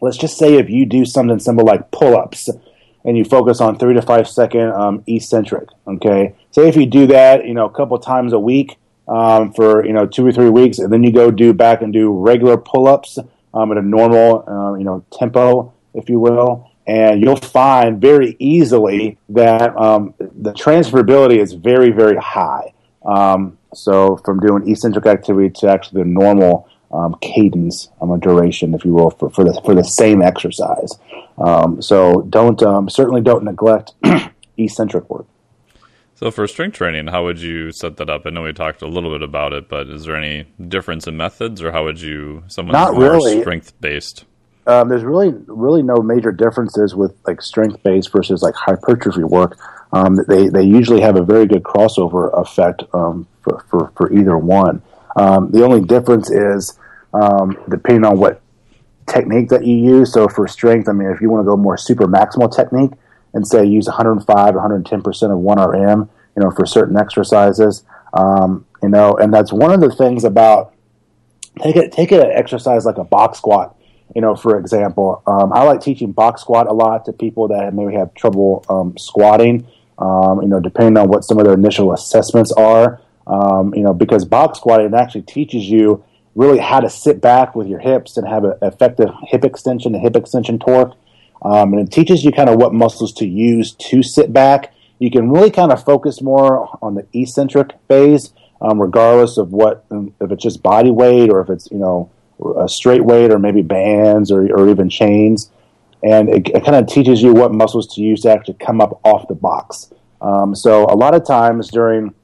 Speaker 2: let's just say if you do something simple like pull ups and you focus on three to five second um, eccentric, okay? Say if you do that, you know, a couple times a week for, you know, two or three weeks, and then you go do back and do regular pull ups at a normal, uh, you know, tempo, if you will and you'll find very easily that um, the transferability is very, very high. Um, so from doing eccentric activity to actually the normal um, cadence um, a duration, if you will, for, for the for the same exercise. Um, so don't um, certainly don't neglect eccentric work.
Speaker 1: So for strength training, how would you set that up? I know we talked a little bit about it, but is there any difference in methods, or how would you someone not really strength based?
Speaker 2: Um, there's really really no major differences with like strength based versus like hypertrophy work. Um, they they usually have a very good crossover effect um, for, for, for either one. Um, the only difference is um, depending on what technique that you use. So for strength, I mean, if you want to go more super maximal technique and say use 105, 110 percent of one RM, you know, for certain exercises, um, you know, and that's one of the things about take it take an exercise like a box squat you know, for example, um, I like teaching box squat a lot to people that maybe have trouble um, squatting. Um, you know, depending on what some of their initial assessments are. Um, you know, because box squatting actually teaches you really how to sit back with your hips and have an effective hip extension and hip extension torque. Um, and it teaches you kind of what muscles to use to sit back. You can really kind of focus more on the eccentric phase, um, regardless of what if it's just body weight or if it's you know a straight weight or maybe bands or, or even chains. And it, it kind of teaches you what muscles to use to actually come up off the box. Um, so a lot of times during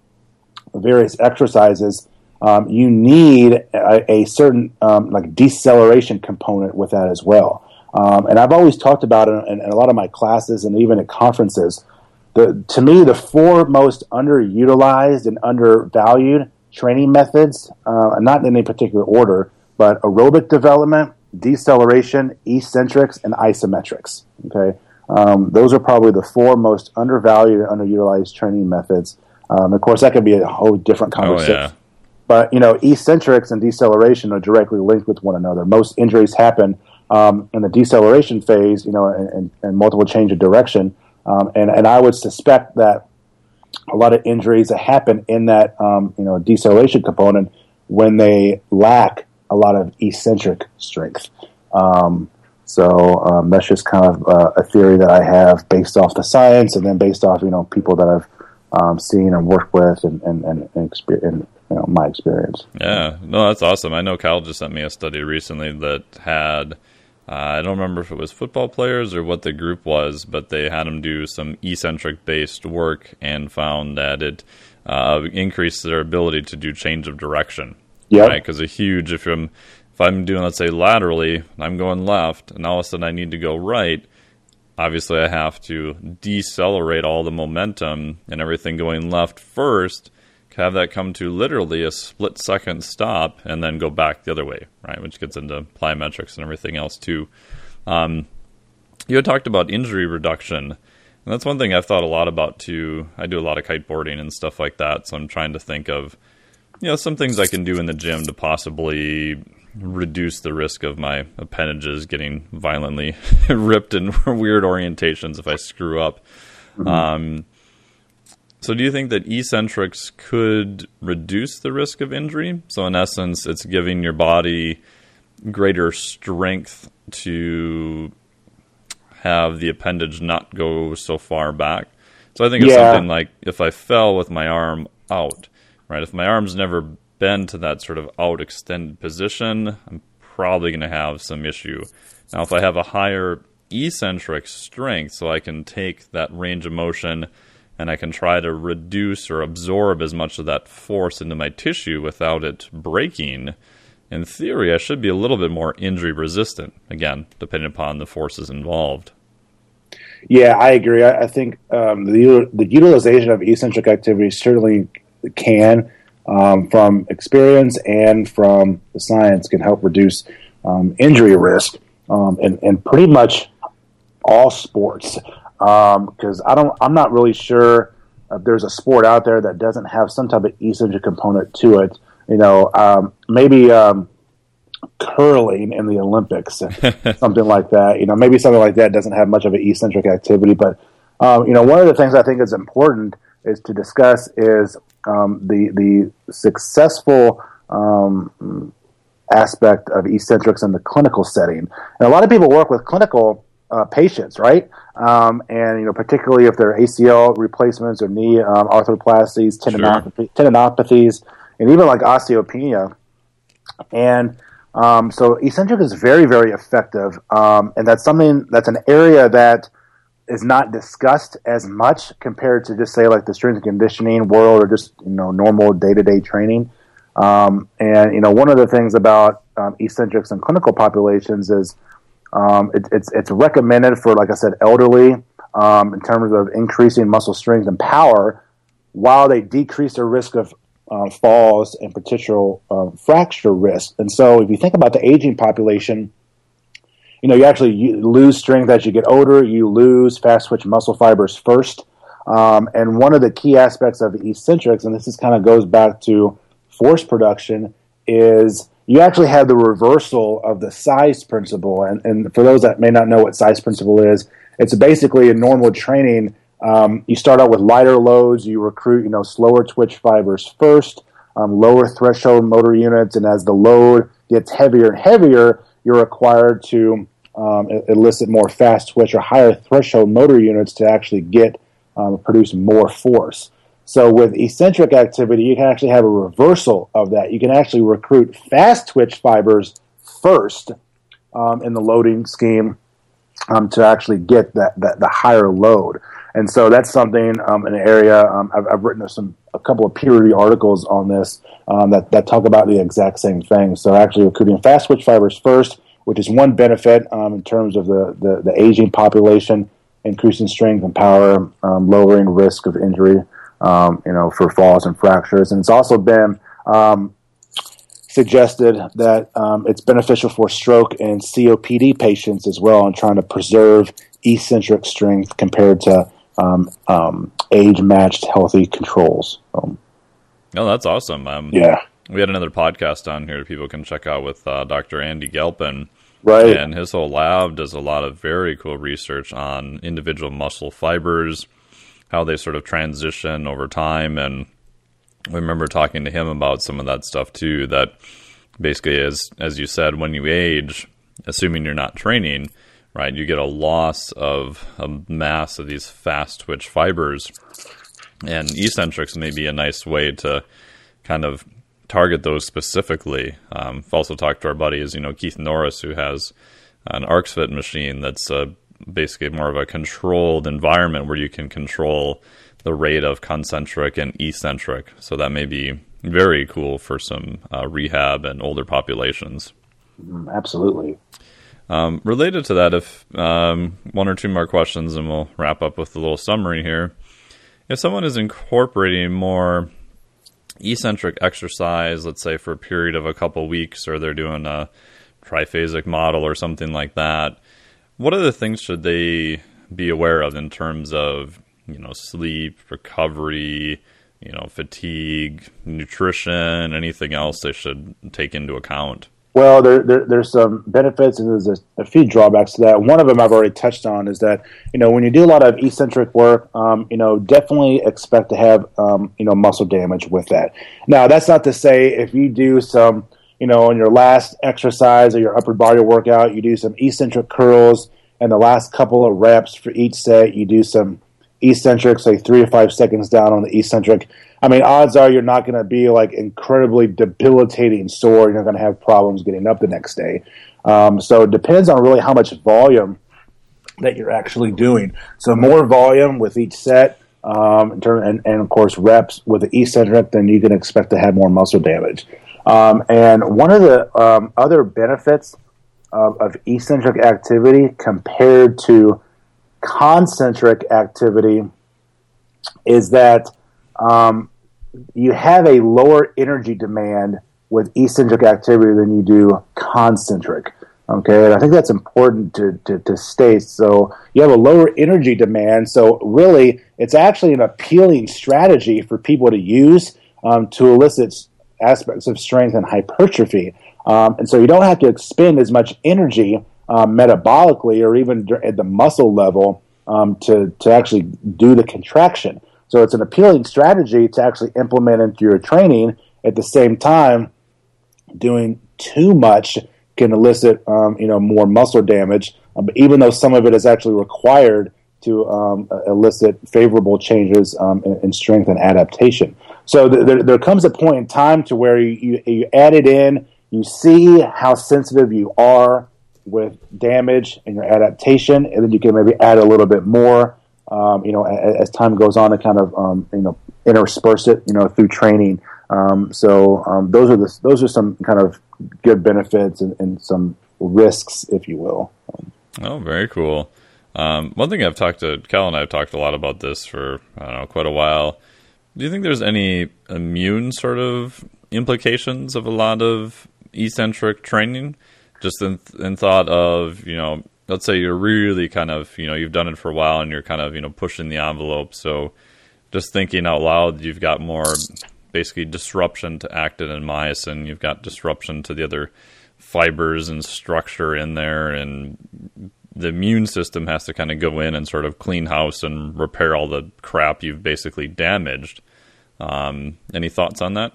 Speaker 2: various exercises, um, you need a, a certain um, like deceleration component with that as well. Um, and I've always talked about it in, in, a lot of my classes and even at conferences. The, to me, the four most underutilized and undervalued training methods, uh, not in any particular order, but aerobic development, deceleration, eccentrics, and isometrics. Okay, um, those are probably the four most undervalued and underutilized training methods. Um, of course, that could be a whole different conversation. Oh, yeah. But you know, eccentrics and deceleration are directly linked with one another. Most injuries happen um, in the deceleration phase, you know, and, and multiple change of direction. Um, and and I would suspect that a lot of injuries that happen in that um, you know deceleration component when they lack a lot of eccentric strength. Um, so um, that's just kind of uh, a theory that I have based off the science, and then based off you know people that I've um, seen and worked with, and and and, and, and you know, my experience.
Speaker 1: Yeah, no, that's awesome. I know Kyle just sent me a study recently that had. Uh, I don't remember if it was football players or what the group was, but they had them do some eccentric based work and found that it uh, increased their ability to do change of direction.
Speaker 2: Yeah.
Speaker 1: Right. Because a huge if I'm if I'm doing let's say laterally, I'm going left, and all of a sudden I need to go right. Obviously, I have to decelerate all the momentum and everything going left first have that come to literally a split second stop and then go back the other way, right? Which gets into plyometrics and everything else too. Um, you had talked about injury reduction, and that's one thing I've thought a lot about too. I do a lot of kiteboarding and stuff like that, so I'm trying to think of, you know, some things I can do in the gym to possibly reduce the risk of my appendages getting violently ripped in weird orientations if I screw up. Mm-hmm. Um, so, do you think that eccentrics could reduce the risk of injury? So, in essence, it's giving your body greater strength to have the appendage not go so far back. So, I think it's yeah. something like if I fell with my arm out, right? If my arm's never been to that sort of out extended position, I'm probably going to have some issue. Now, if I have a higher eccentric strength, so I can take that range of motion and I can try to reduce or absorb as much of that force into my tissue without it breaking, in theory, I should be a little bit more injury resistant, again, depending upon the forces involved.
Speaker 2: Yeah, I agree. I, I think um, the, the utilization of eccentric activity certainly can, um, from experience and from the science, can help reduce um, injury risk um, in, in pretty much all sports because um, I don't. I'm not really sure if there's a sport out there that doesn't have some type of eccentric component to it. You know, um, maybe um, curling in the Olympics, something like that. You know, maybe something like that doesn't have much of an eccentric activity. But um, you know, one of the things I think is important is to discuss is um, the the successful um, aspect of eccentrics in the clinical setting. And a lot of people work with clinical uh, patients, right? Um, and you know, particularly if they're ACL replacements or knee um, arthroplasties, tendinopathy, sure. tendinopathies, and even like osteopenia. And um, so, eccentric is very, very effective, um, and that's something that's an area that is not discussed as much compared to just say like the strength and conditioning world or just you know normal day to day training. Um, and you know, one of the things about um, eccentrics in clinical populations is um, it, it's it's recommended for, like I said, elderly um, in terms of increasing muscle strength and power, while they decrease their risk of uh, falls and potential um, fracture risk. And so, if you think about the aging population, you know you actually lose strength as you get older. You lose fast twitch muscle fibers first. Um, and one of the key aspects of eccentrics, and this is kind of goes back to force production, is you actually have the reversal of the size principle. And, and for those that may not know what size principle is, it's basically a normal training. Um, you start out with lighter loads, you recruit, you know, slower twitch fibers first, um, lower threshold motor units, and as the load gets heavier and heavier, you're required to um, elicit more fast twitch or higher threshold motor units to actually get um, produce more force. So with eccentric activity, you can actually have a reversal of that. You can actually recruit fast twitch fibers first um, in the loading scheme um, to actually get that, that the higher load. And so that's something um, an area um, I've, I've, written some a couple of peer reviewed articles on this that that talk about the exact same thing. So actually recruiting fast twitch fibers first, which is one benefit um, in terms of the, the, the aging population, increasing strength and power, lowering risk of injury um, you know, for falls and fractures. And it's also been um, suggested that um, it's beneficial for stroke and COPD patients as well, and trying to preserve eccentric strength compared to um, um, age-matched healthy controls.
Speaker 1: oh, that's awesome. Um,
Speaker 2: yeah.
Speaker 1: We had another podcast on here that people can check out with uh, Dr. Andy Galpin.
Speaker 2: Right.
Speaker 1: And his whole lab does a lot of very cool research on individual muscle fibers, how they sort of transition over time. And I remember talking to him about some of that stuff too. That basically is, as you said, when you age, assuming you're not training, right, you get a loss of a mass of these fast twitch fibers. And eccentrics may be a nice way to kind of target those specifically. Um, I've also talked to our buddies, you know, Keith Norris, who has an ArxFit machine that's a basically more of a controlled environment where you can control the rate of concentric and eccentric. So that may be very cool for some uh, rehab and older populations.
Speaker 2: Mm, absolutely.
Speaker 1: Um, related to that, if um, one or two more questions, and we'll wrap up with a little summary here. If someone is incorporating more eccentric exercise, let's say for a period of a couple weeks, or they're doing a triphasic model or something like that, what other things should they be aware of in terms of you know sleep, recovery, you know fatigue, nutrition, anything else they should take into account?
Speaker 2: Well, there, there, there's some benefits and there's a, a, few drawbacks to that. One of them I've already touched on is that you know when you do a lot of eccentric work, um, you know definitely expect to have um, you know muscle damage with that. Now that's not to say if you do some you know on your last exercise or your upper body workout, you do some eccentric curls, and the last couple of reps for each set, you do some eccentric, say three to five seconds down on the eccentric. I mean, odds are you're not going to be like incredibly debilitating sore. You're not going to have problems getting up the next day. Um, so it depends on really how much volume that you're actually doing. So more volume with each set, um, in and, and of course reps with the eccentric, then you can expect to have more muscle damage. Um, and one of the um, other benefits of, of eccentric activity compared to concentric activity is that um, you have a lower energy demand with eccentric activity than you do concentric. Okay, and I think that's important to, to, to, state. So you have a lower energy demand. So really, it's actually an appealing strategy for people to use um, to elicit aspects of strength and hypertrophy. Um, and so you don't have to expend as much energy um, metabolically or even at the muscle level um, to, to actually do the contraction. So it's an appealing strategy to actually implement into your training. At the same time doing too much can elicit um, you know more muscle damage. Um, even though some of it is actually required to um, elicit favorable changes um, in, in, strength and adaptation. So th- there, there, comes a point in time to where you, you, you add it in you see how sensitive you are with damage and your adaptation, and then you can maybe add a little bit more. Um, you know, as, as, time goes on, to kind of um, you know intersperse it, you know, through training. Um, so um, those are the those are some kind of good benefits and, and some risks, if you will.
Speaker 1: Oh, very cool. Um, one thing I've talked to Cal and I've talked a lot about this for I don't know quite a while. Do you think there's any immune sort of implications of a lot of eccentric training? Just in, in thought of, you know, let's say you're really kind of, you know, you've done it for a while and you're kind of, you know, pushing the envelope. So just thinking out loud, you've got more basically disruption to actin and myosin. You've got disruption to the other fibers and structure in there. And the immune system has to kind of go in and sort of clean house and repair all the crap you've basically damaged. Um, any thoughts on that?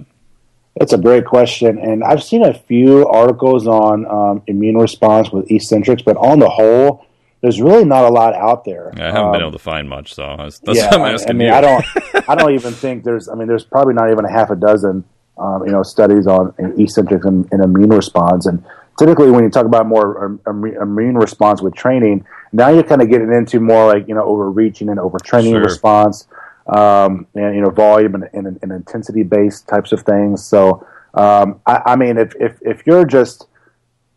Speaker 2: That's a great question, and I've seen a few articles on um, immune response with eccentrics, but on the whole, there's really not a lot out there.
Speaker 1: Yeah, I haven't um, been able to find much, so that's,
Speaker 2: yeah, i mean, you. I don't, I don't even think there's. I mean, there's probably not even a half a dozen, um, you know, studies on eccentrics and, and, immune response. And typically, when you talk about more immune response with training, now you're kind of getting into more like you know overreaching and overtraining sure. response um, and you know volume and, and, and intensity based types of things. So um, I, I, mean, if, if if you're just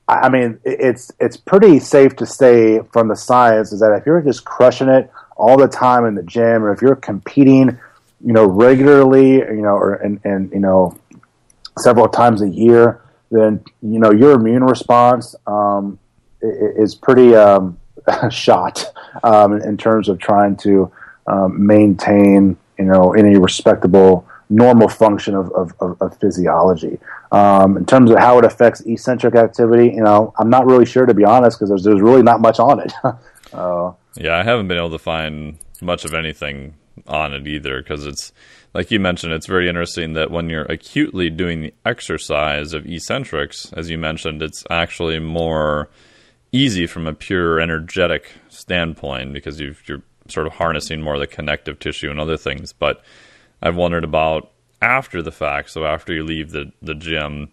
Speaker 2: I mean, it's it's pretty safe to say from the science is that if you're just crushing it all the time in the gym, or if you're competing, you know, regularly, you know, or and, and you know, several times a year, then you know your immune response um, is pretty um, shot um, in terms of trying to um, maintain you know any respectable normal function of, of, of, of physiology. Um, in terms of how it affects eccentric activity, you know, I'm not really sure to be honest because there's, there's really not much on it.
Speaker 1: uh, yeah, I haven't been able to find much of anything on it either because it's like you mentioned, it's very interesting that when you're acutely doing the exercise of eccentrics, as you mentioned, it's actually more easy from a pure energetic standpoint because you are sort of harnessing more of the connective tissue and other things. But I've wondered about after the fact, so after you leave the, the gym,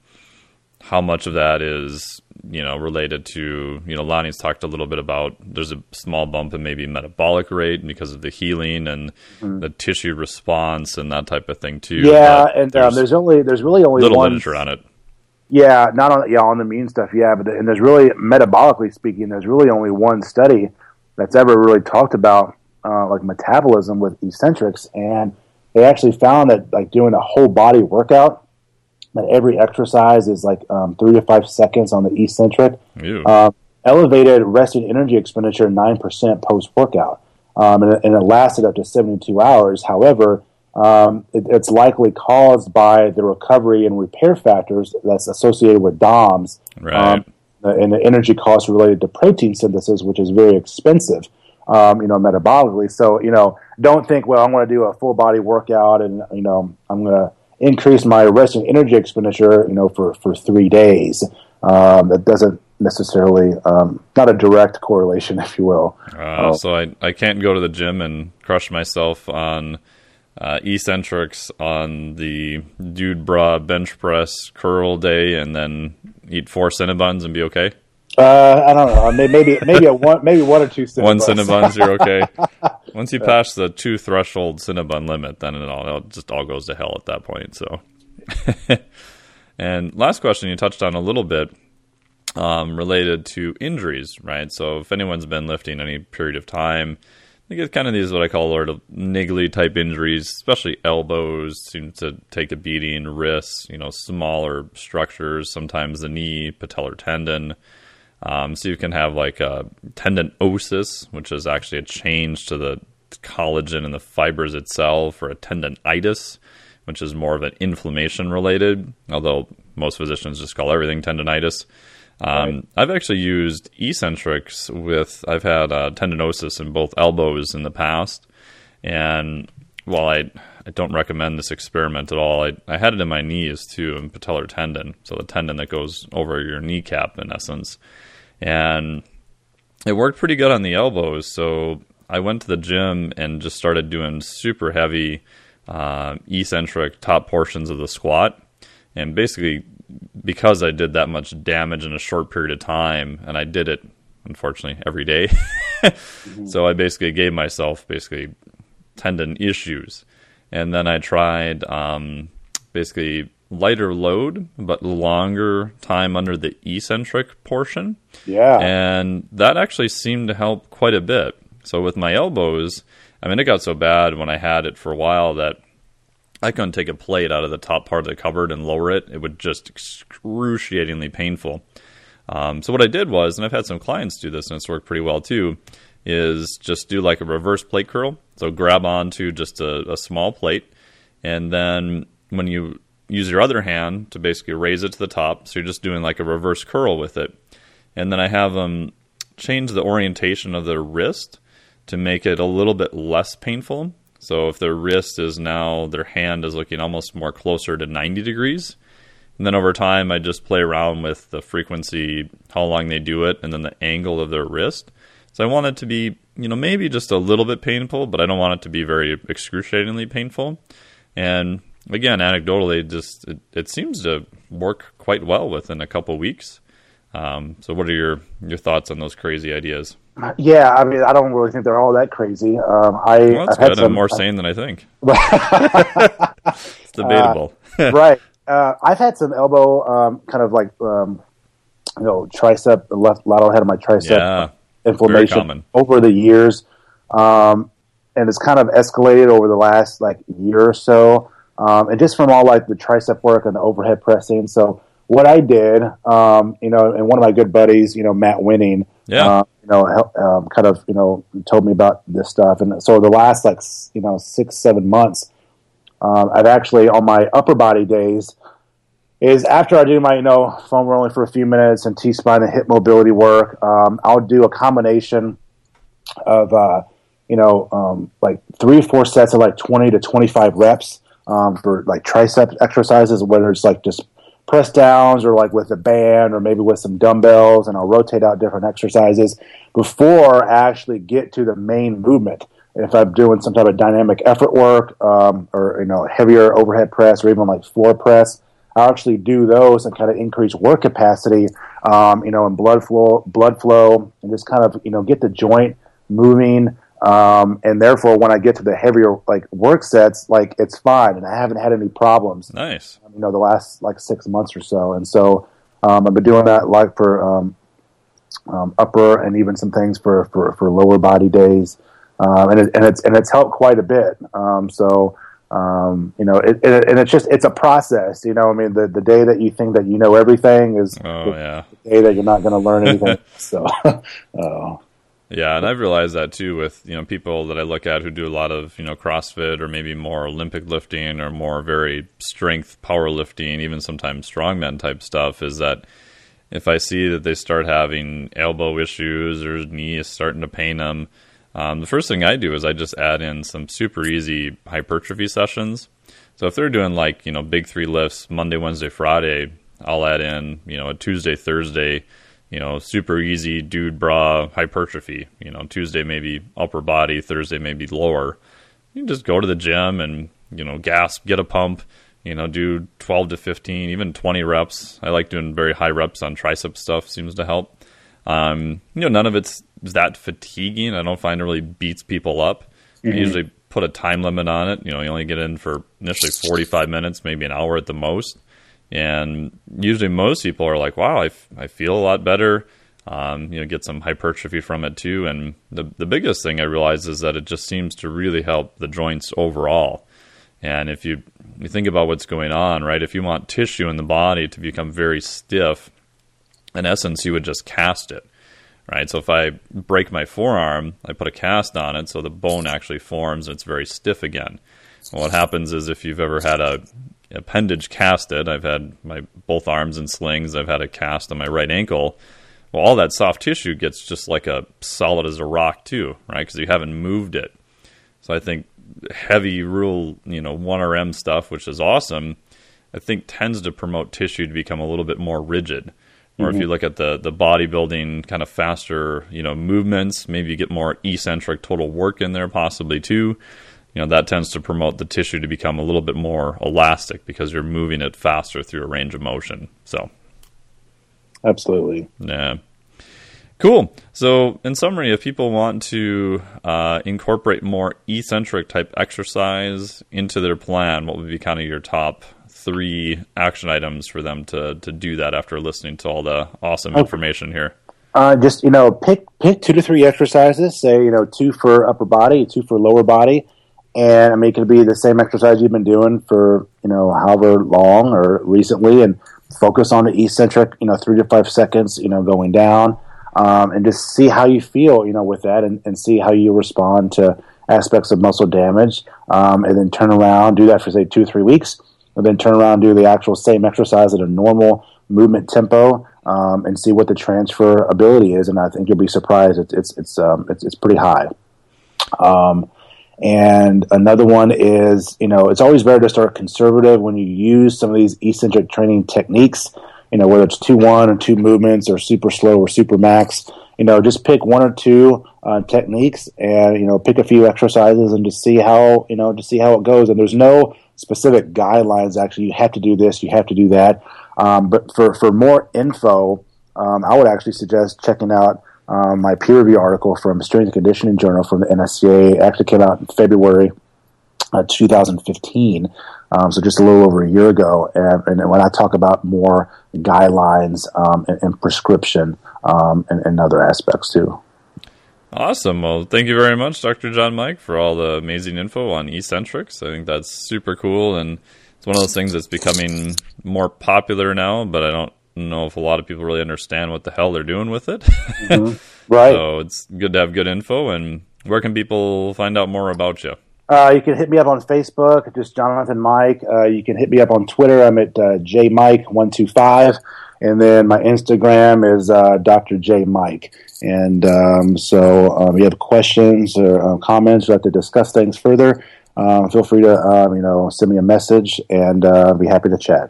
Speaker 1: how much of that is, you know, related to, you know, Lonnie's talked a little bit about there's a small bump in maybe metabolic rate because of the healing and mm. the tissue response and that type of thing too.
Speaker 2: Yeah, but and um, there's, um, there's only there's really only
Speaker 1: little
Speaker 2: one
Speaker 1: literature on it.
Speaker 2: Yeah, not on yeah on the mean stuff. Yeah, but and there's really metabolically speaking, there's really only one study that's ever really talked about uh, like metabolism with eccentrics, and they actually found that like doing a whole body workout, that every exercise is like um, three to five seconds on the eccentric, uh, elevated resting energy expenditure nine percent post workout, um, and, and, it lasted up to seventy two hours. However, um, it, it's likely caused by the recovery and repair factors that's associated with DOMS.
Speaker 1: Right. Um,
Speaker 2: and the energy costs related to protein synthesis, which is very expensive, um, you know, metabolically. So, you know, don't think, well, I'm going to do a full body workout and, you know, I'm going to increase my resting energy expenditure, you know, for, for three days. Um, that doesn't necessarily, um, not a direct correlation, if you will.
Speaker 1: Uh, so I, I can't go to the gym and crush myself on uh, eccentrics on the dude bra bench press curl day and then eat four Cinnabons and be okay?
Speaker 2: Uh, I don't know. Maybe maybe a one maybe one or two Cinnabons.
Speaker 1: One Cinnabons, you're okay. Once you pass the two threshold Cinnabon limit, then it all it just all goes to hell at that point. So, and last question you touched on a little bit um, related to injuries, right? So if anyone's been lifting any period of time, they get kind of these what I call sort of niggly type injuries, especially elbows seem to take a beating, wrists, you know, smaller structures, sometimes the knee, patellar tendon. Um, so you can have like a tendinosis, which is actually a change to the collagen and the fibers itself, or a tendonitis, which is more of an inflammation related, although most physicians just call everything tendonitis. Um, right. I've actually used eccentrics with, I've had uh, tendinosis in both elbows in the past. And while I, I don't recommend this experiment at all, I, I had it in my knees too, in patellar tendon. So the tendon that goes over your kneecap in essence. And it worked pretty good on the elbows. So I went to the gym and just started doing super heavy uh, eccentric top portions of the squat and basically because I did that much damage in a short period of time, and I did it unfortunately every day. mm-hmm. So I basically gave myself basically tendon issues, and then I tried um, basically lighter load but longer time under the eccentric portion.
Speaker 2: Yeah,
Speaker 1: and that actually seemed to help quite a bit. So with my elbows, I mean, it got so bad when I had it for a while that I couldn't take a plate out of the top part of the cupboard and lower it. It would just excruciatingly painful. Um, so what I did was, and I've had some clients do this, and it's worked pretty well too, is just do like a reverse plate curl. So grab onto just a, a small plate, and then when you use your other hand to basically raise it to the top, so you're just doing like a reverse curl with it, and then I have them change the orientation of their wrist to make it a little bit less painful. So if their wrist is now, their hand is looking almost more closer to 90 degrees. And then over time, I just play around with the frequency, how long they do it, and then the angle of their wrist. So I want it to be, you know, maybe just a little bit painful, but I don't want it to be very excruciatingly painful. And again, anecdotally, just it, it seems to work quite well within a couple weeks. Um, so, what are your your thoughts on those crazy ideas?
Speaker 2: Yeah, I mean, I don't really think they're all that crazy. Um, I,
Speaker 1: well, that's I've good. Some, I'm more sane than I think. it's debatable,
Speaker 2: uh, right? Uh, I've had some elbow, um, kind of like um, you know, tricep, the left lateral head of my tricep
Speaker 1: yeah,
Speaker 2: inflammation over the years, um, and it's kind of escalated over the last like year or so, um, and just from all like the tricep work and the overhead pressing. So what I did, um, you know, and one of my good buddies, you know, Matt Winning,
Speaker 1: yeah. Uh,
Speaker 2: you know, help, um, kind of, you know, told me about this stuff. And so the last like, you know, six, seven months, um, I've actually on my upper body days is after I do my, you know, foam rolling for a few minutes and T spine and hip mobility work, um, I'll do a combination of, uh, you know, um, like three or four sets of like 20 to 25 reps, um, for like tricep exercises, whether it's like just press downs or like with a band or maybe with some dumbbells and I'll rotate out different exercises before I actually get to the main movement. If I'm doing some type of dynamic effort work um, or you know heavier overhead press or even like floor press, I'll actually do those and kind of increase work capacity, um, you know, and blood flow, blood flow, and just kind of you know get the joint moving. Um, and therefore, when I get to the heavier like work sets, like it's fine, and I haven't had any problems.
Speaker 1: Nice.
Speaker 2: You know, the last like six months or so, and so um, I've been doing that like for um, um upper and even some things for for, for lower body days, um, and it, and it's and it's helped quite a bit. Um, so Um, you know, it, it, and it's just it's a process. You know, I mean, the the day that you think that you know everything is
Speaker 1: oh, yeah.
Speaker 2: the day that you're not going to learn anything. so, uh,
Speaker 1: yeah, and I've realized that too with you know people that I look at who do a lot of you know CrossFit or maybe more Olympic lifting or more very strength powerlifting, even sometimes strongman type stuff. Is that if I see that they start having elbow issues or knee is starting to pain them um, the first thing I do is I just add in some super easy hypertrophy sessions. So if they're doing like you know big three lifts Monday, Wednesday, Friday, I'll add in you know a Tuesday, Thursday, you know super easy dude bra hypertrophy. You know Tuesday maybe upper body, Thursday maybe lower. You just go to the gym and you know gasp, get a pump. You know, do 12 to 15, even 20 reps. I like doing very high reps on tricep stuff. Seems to help. Um, you know, none of it's that fatiguing. I don't find it really beats people up. Mm-hmm. I usually put a time limit on it. You know, you only get in for initially 45 minutes, maybe an hour at the most. And usually most people are like, wow, I, f- I feel a lot better. Um, you know, get some hypertrophy from it too. And the, the biggest thing I realize is that it just seems to really help the joints overall. And if you, you think about what's going on, right, if you want tissue in the body to become very stiff, in essence, you would just cast it right? So if I break my forearm, I put a cast on it so the bone actually forms and it's very stiff again. And what happens is if you've ever had a appendage casted, I've had my both arms in slings, I've had a cast on my right ankle. Well, all that soft tissue gets just like a solid as a rock too, right? Because you haven't moved it. So I think heavy rule, you know, 1RM stuff, which is awesome, I think tends to promote tissue to become a little bit more rigid. Or mm-hmm. if you look at the the bodybuilding kind of faster, you know, movements, maybe you get more eccentric total work in there, possibly too. You know, that tends to promote the tissue to become a little bit more elastic because you're moving it faster through a range of motion. So,
Speaker 2: absolutely,
Speaker 1: yeah. Cool. So, in summary, if people want to uh, incorporate more eccentric type exercise into their plan, what would be kind of your top three action items for them to to do that after listening to all the awesome okay. information here?
Speaker 2: Uh, just you know, pick pick two to three exercises. Say you know two for upper body, two for lower body, and I mean it could be the same exercise you've been doing for you know however long or recently, and focus on the eccentric. You know, three to five seconds. You know, going down, um, and just see how you feel. You know, with that, and, and see how you respond to aspects of muscle damage, um, and then turn around, do that for say two three weeks and then turn around do the actual same exercise at a normal movement tempo um, and see what the transfer ability is. And I think you'll be surprised. It's it's it's um, it's, it's, pretty high. Um, and another one is, you know, it's always better to start conservative when you use some of these eccentric training techniques. You know, whether it's two one or two movements or super slow or super max. You know, just pick one or two uh, techniques and you know pick a few exercises and just see how you know to see how it goes. And there's no specific guidelines. Actually, you have to do this, you have to do that. Um, but for for more info, um, I would actually suggest checking out um, my peer review article from Strength and Conditioning Journal from the NSCA. Actually came out in February uh, 2015, um, so just a little over a year ago. And, and when I talk about more guidelines um, and, and, prescription um, and, and other aspects too.
Speaker 1: Awesome. Well, thank you very much, Dr. John Mike, for all the amazing info on eccentrics. I think that's super cool, and it's one of those things that's becoming more popular now. But I don't know if a lot of people really understand what the hell they're doing with it. Mm-hmm.
Speaker 2: Right.
Speaker 1: so it's good to have good info. And where can people find out more about you?
Speaker 2: Uh, you can hit me up on Facebook, just Jonathan Mike. Uh, you can hit me up on Twitter. I'm at uh, jmike125. And then my Instagram is uh, Dr. J Mike. And um, so, um, if you have questions or uh, comments, you'd like to discuss things further, uh, feel free to um, you know send me a message, and uh, be happy to chat.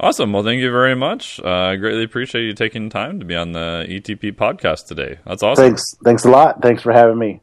Speaker 1: Awesome. Well, thank you very much. Uh, I greatly appreciate you taking time to be on the ETP podcast today. That's awesome.
Speaker 2: Thanks. Thanks a lot. Thanks for having me.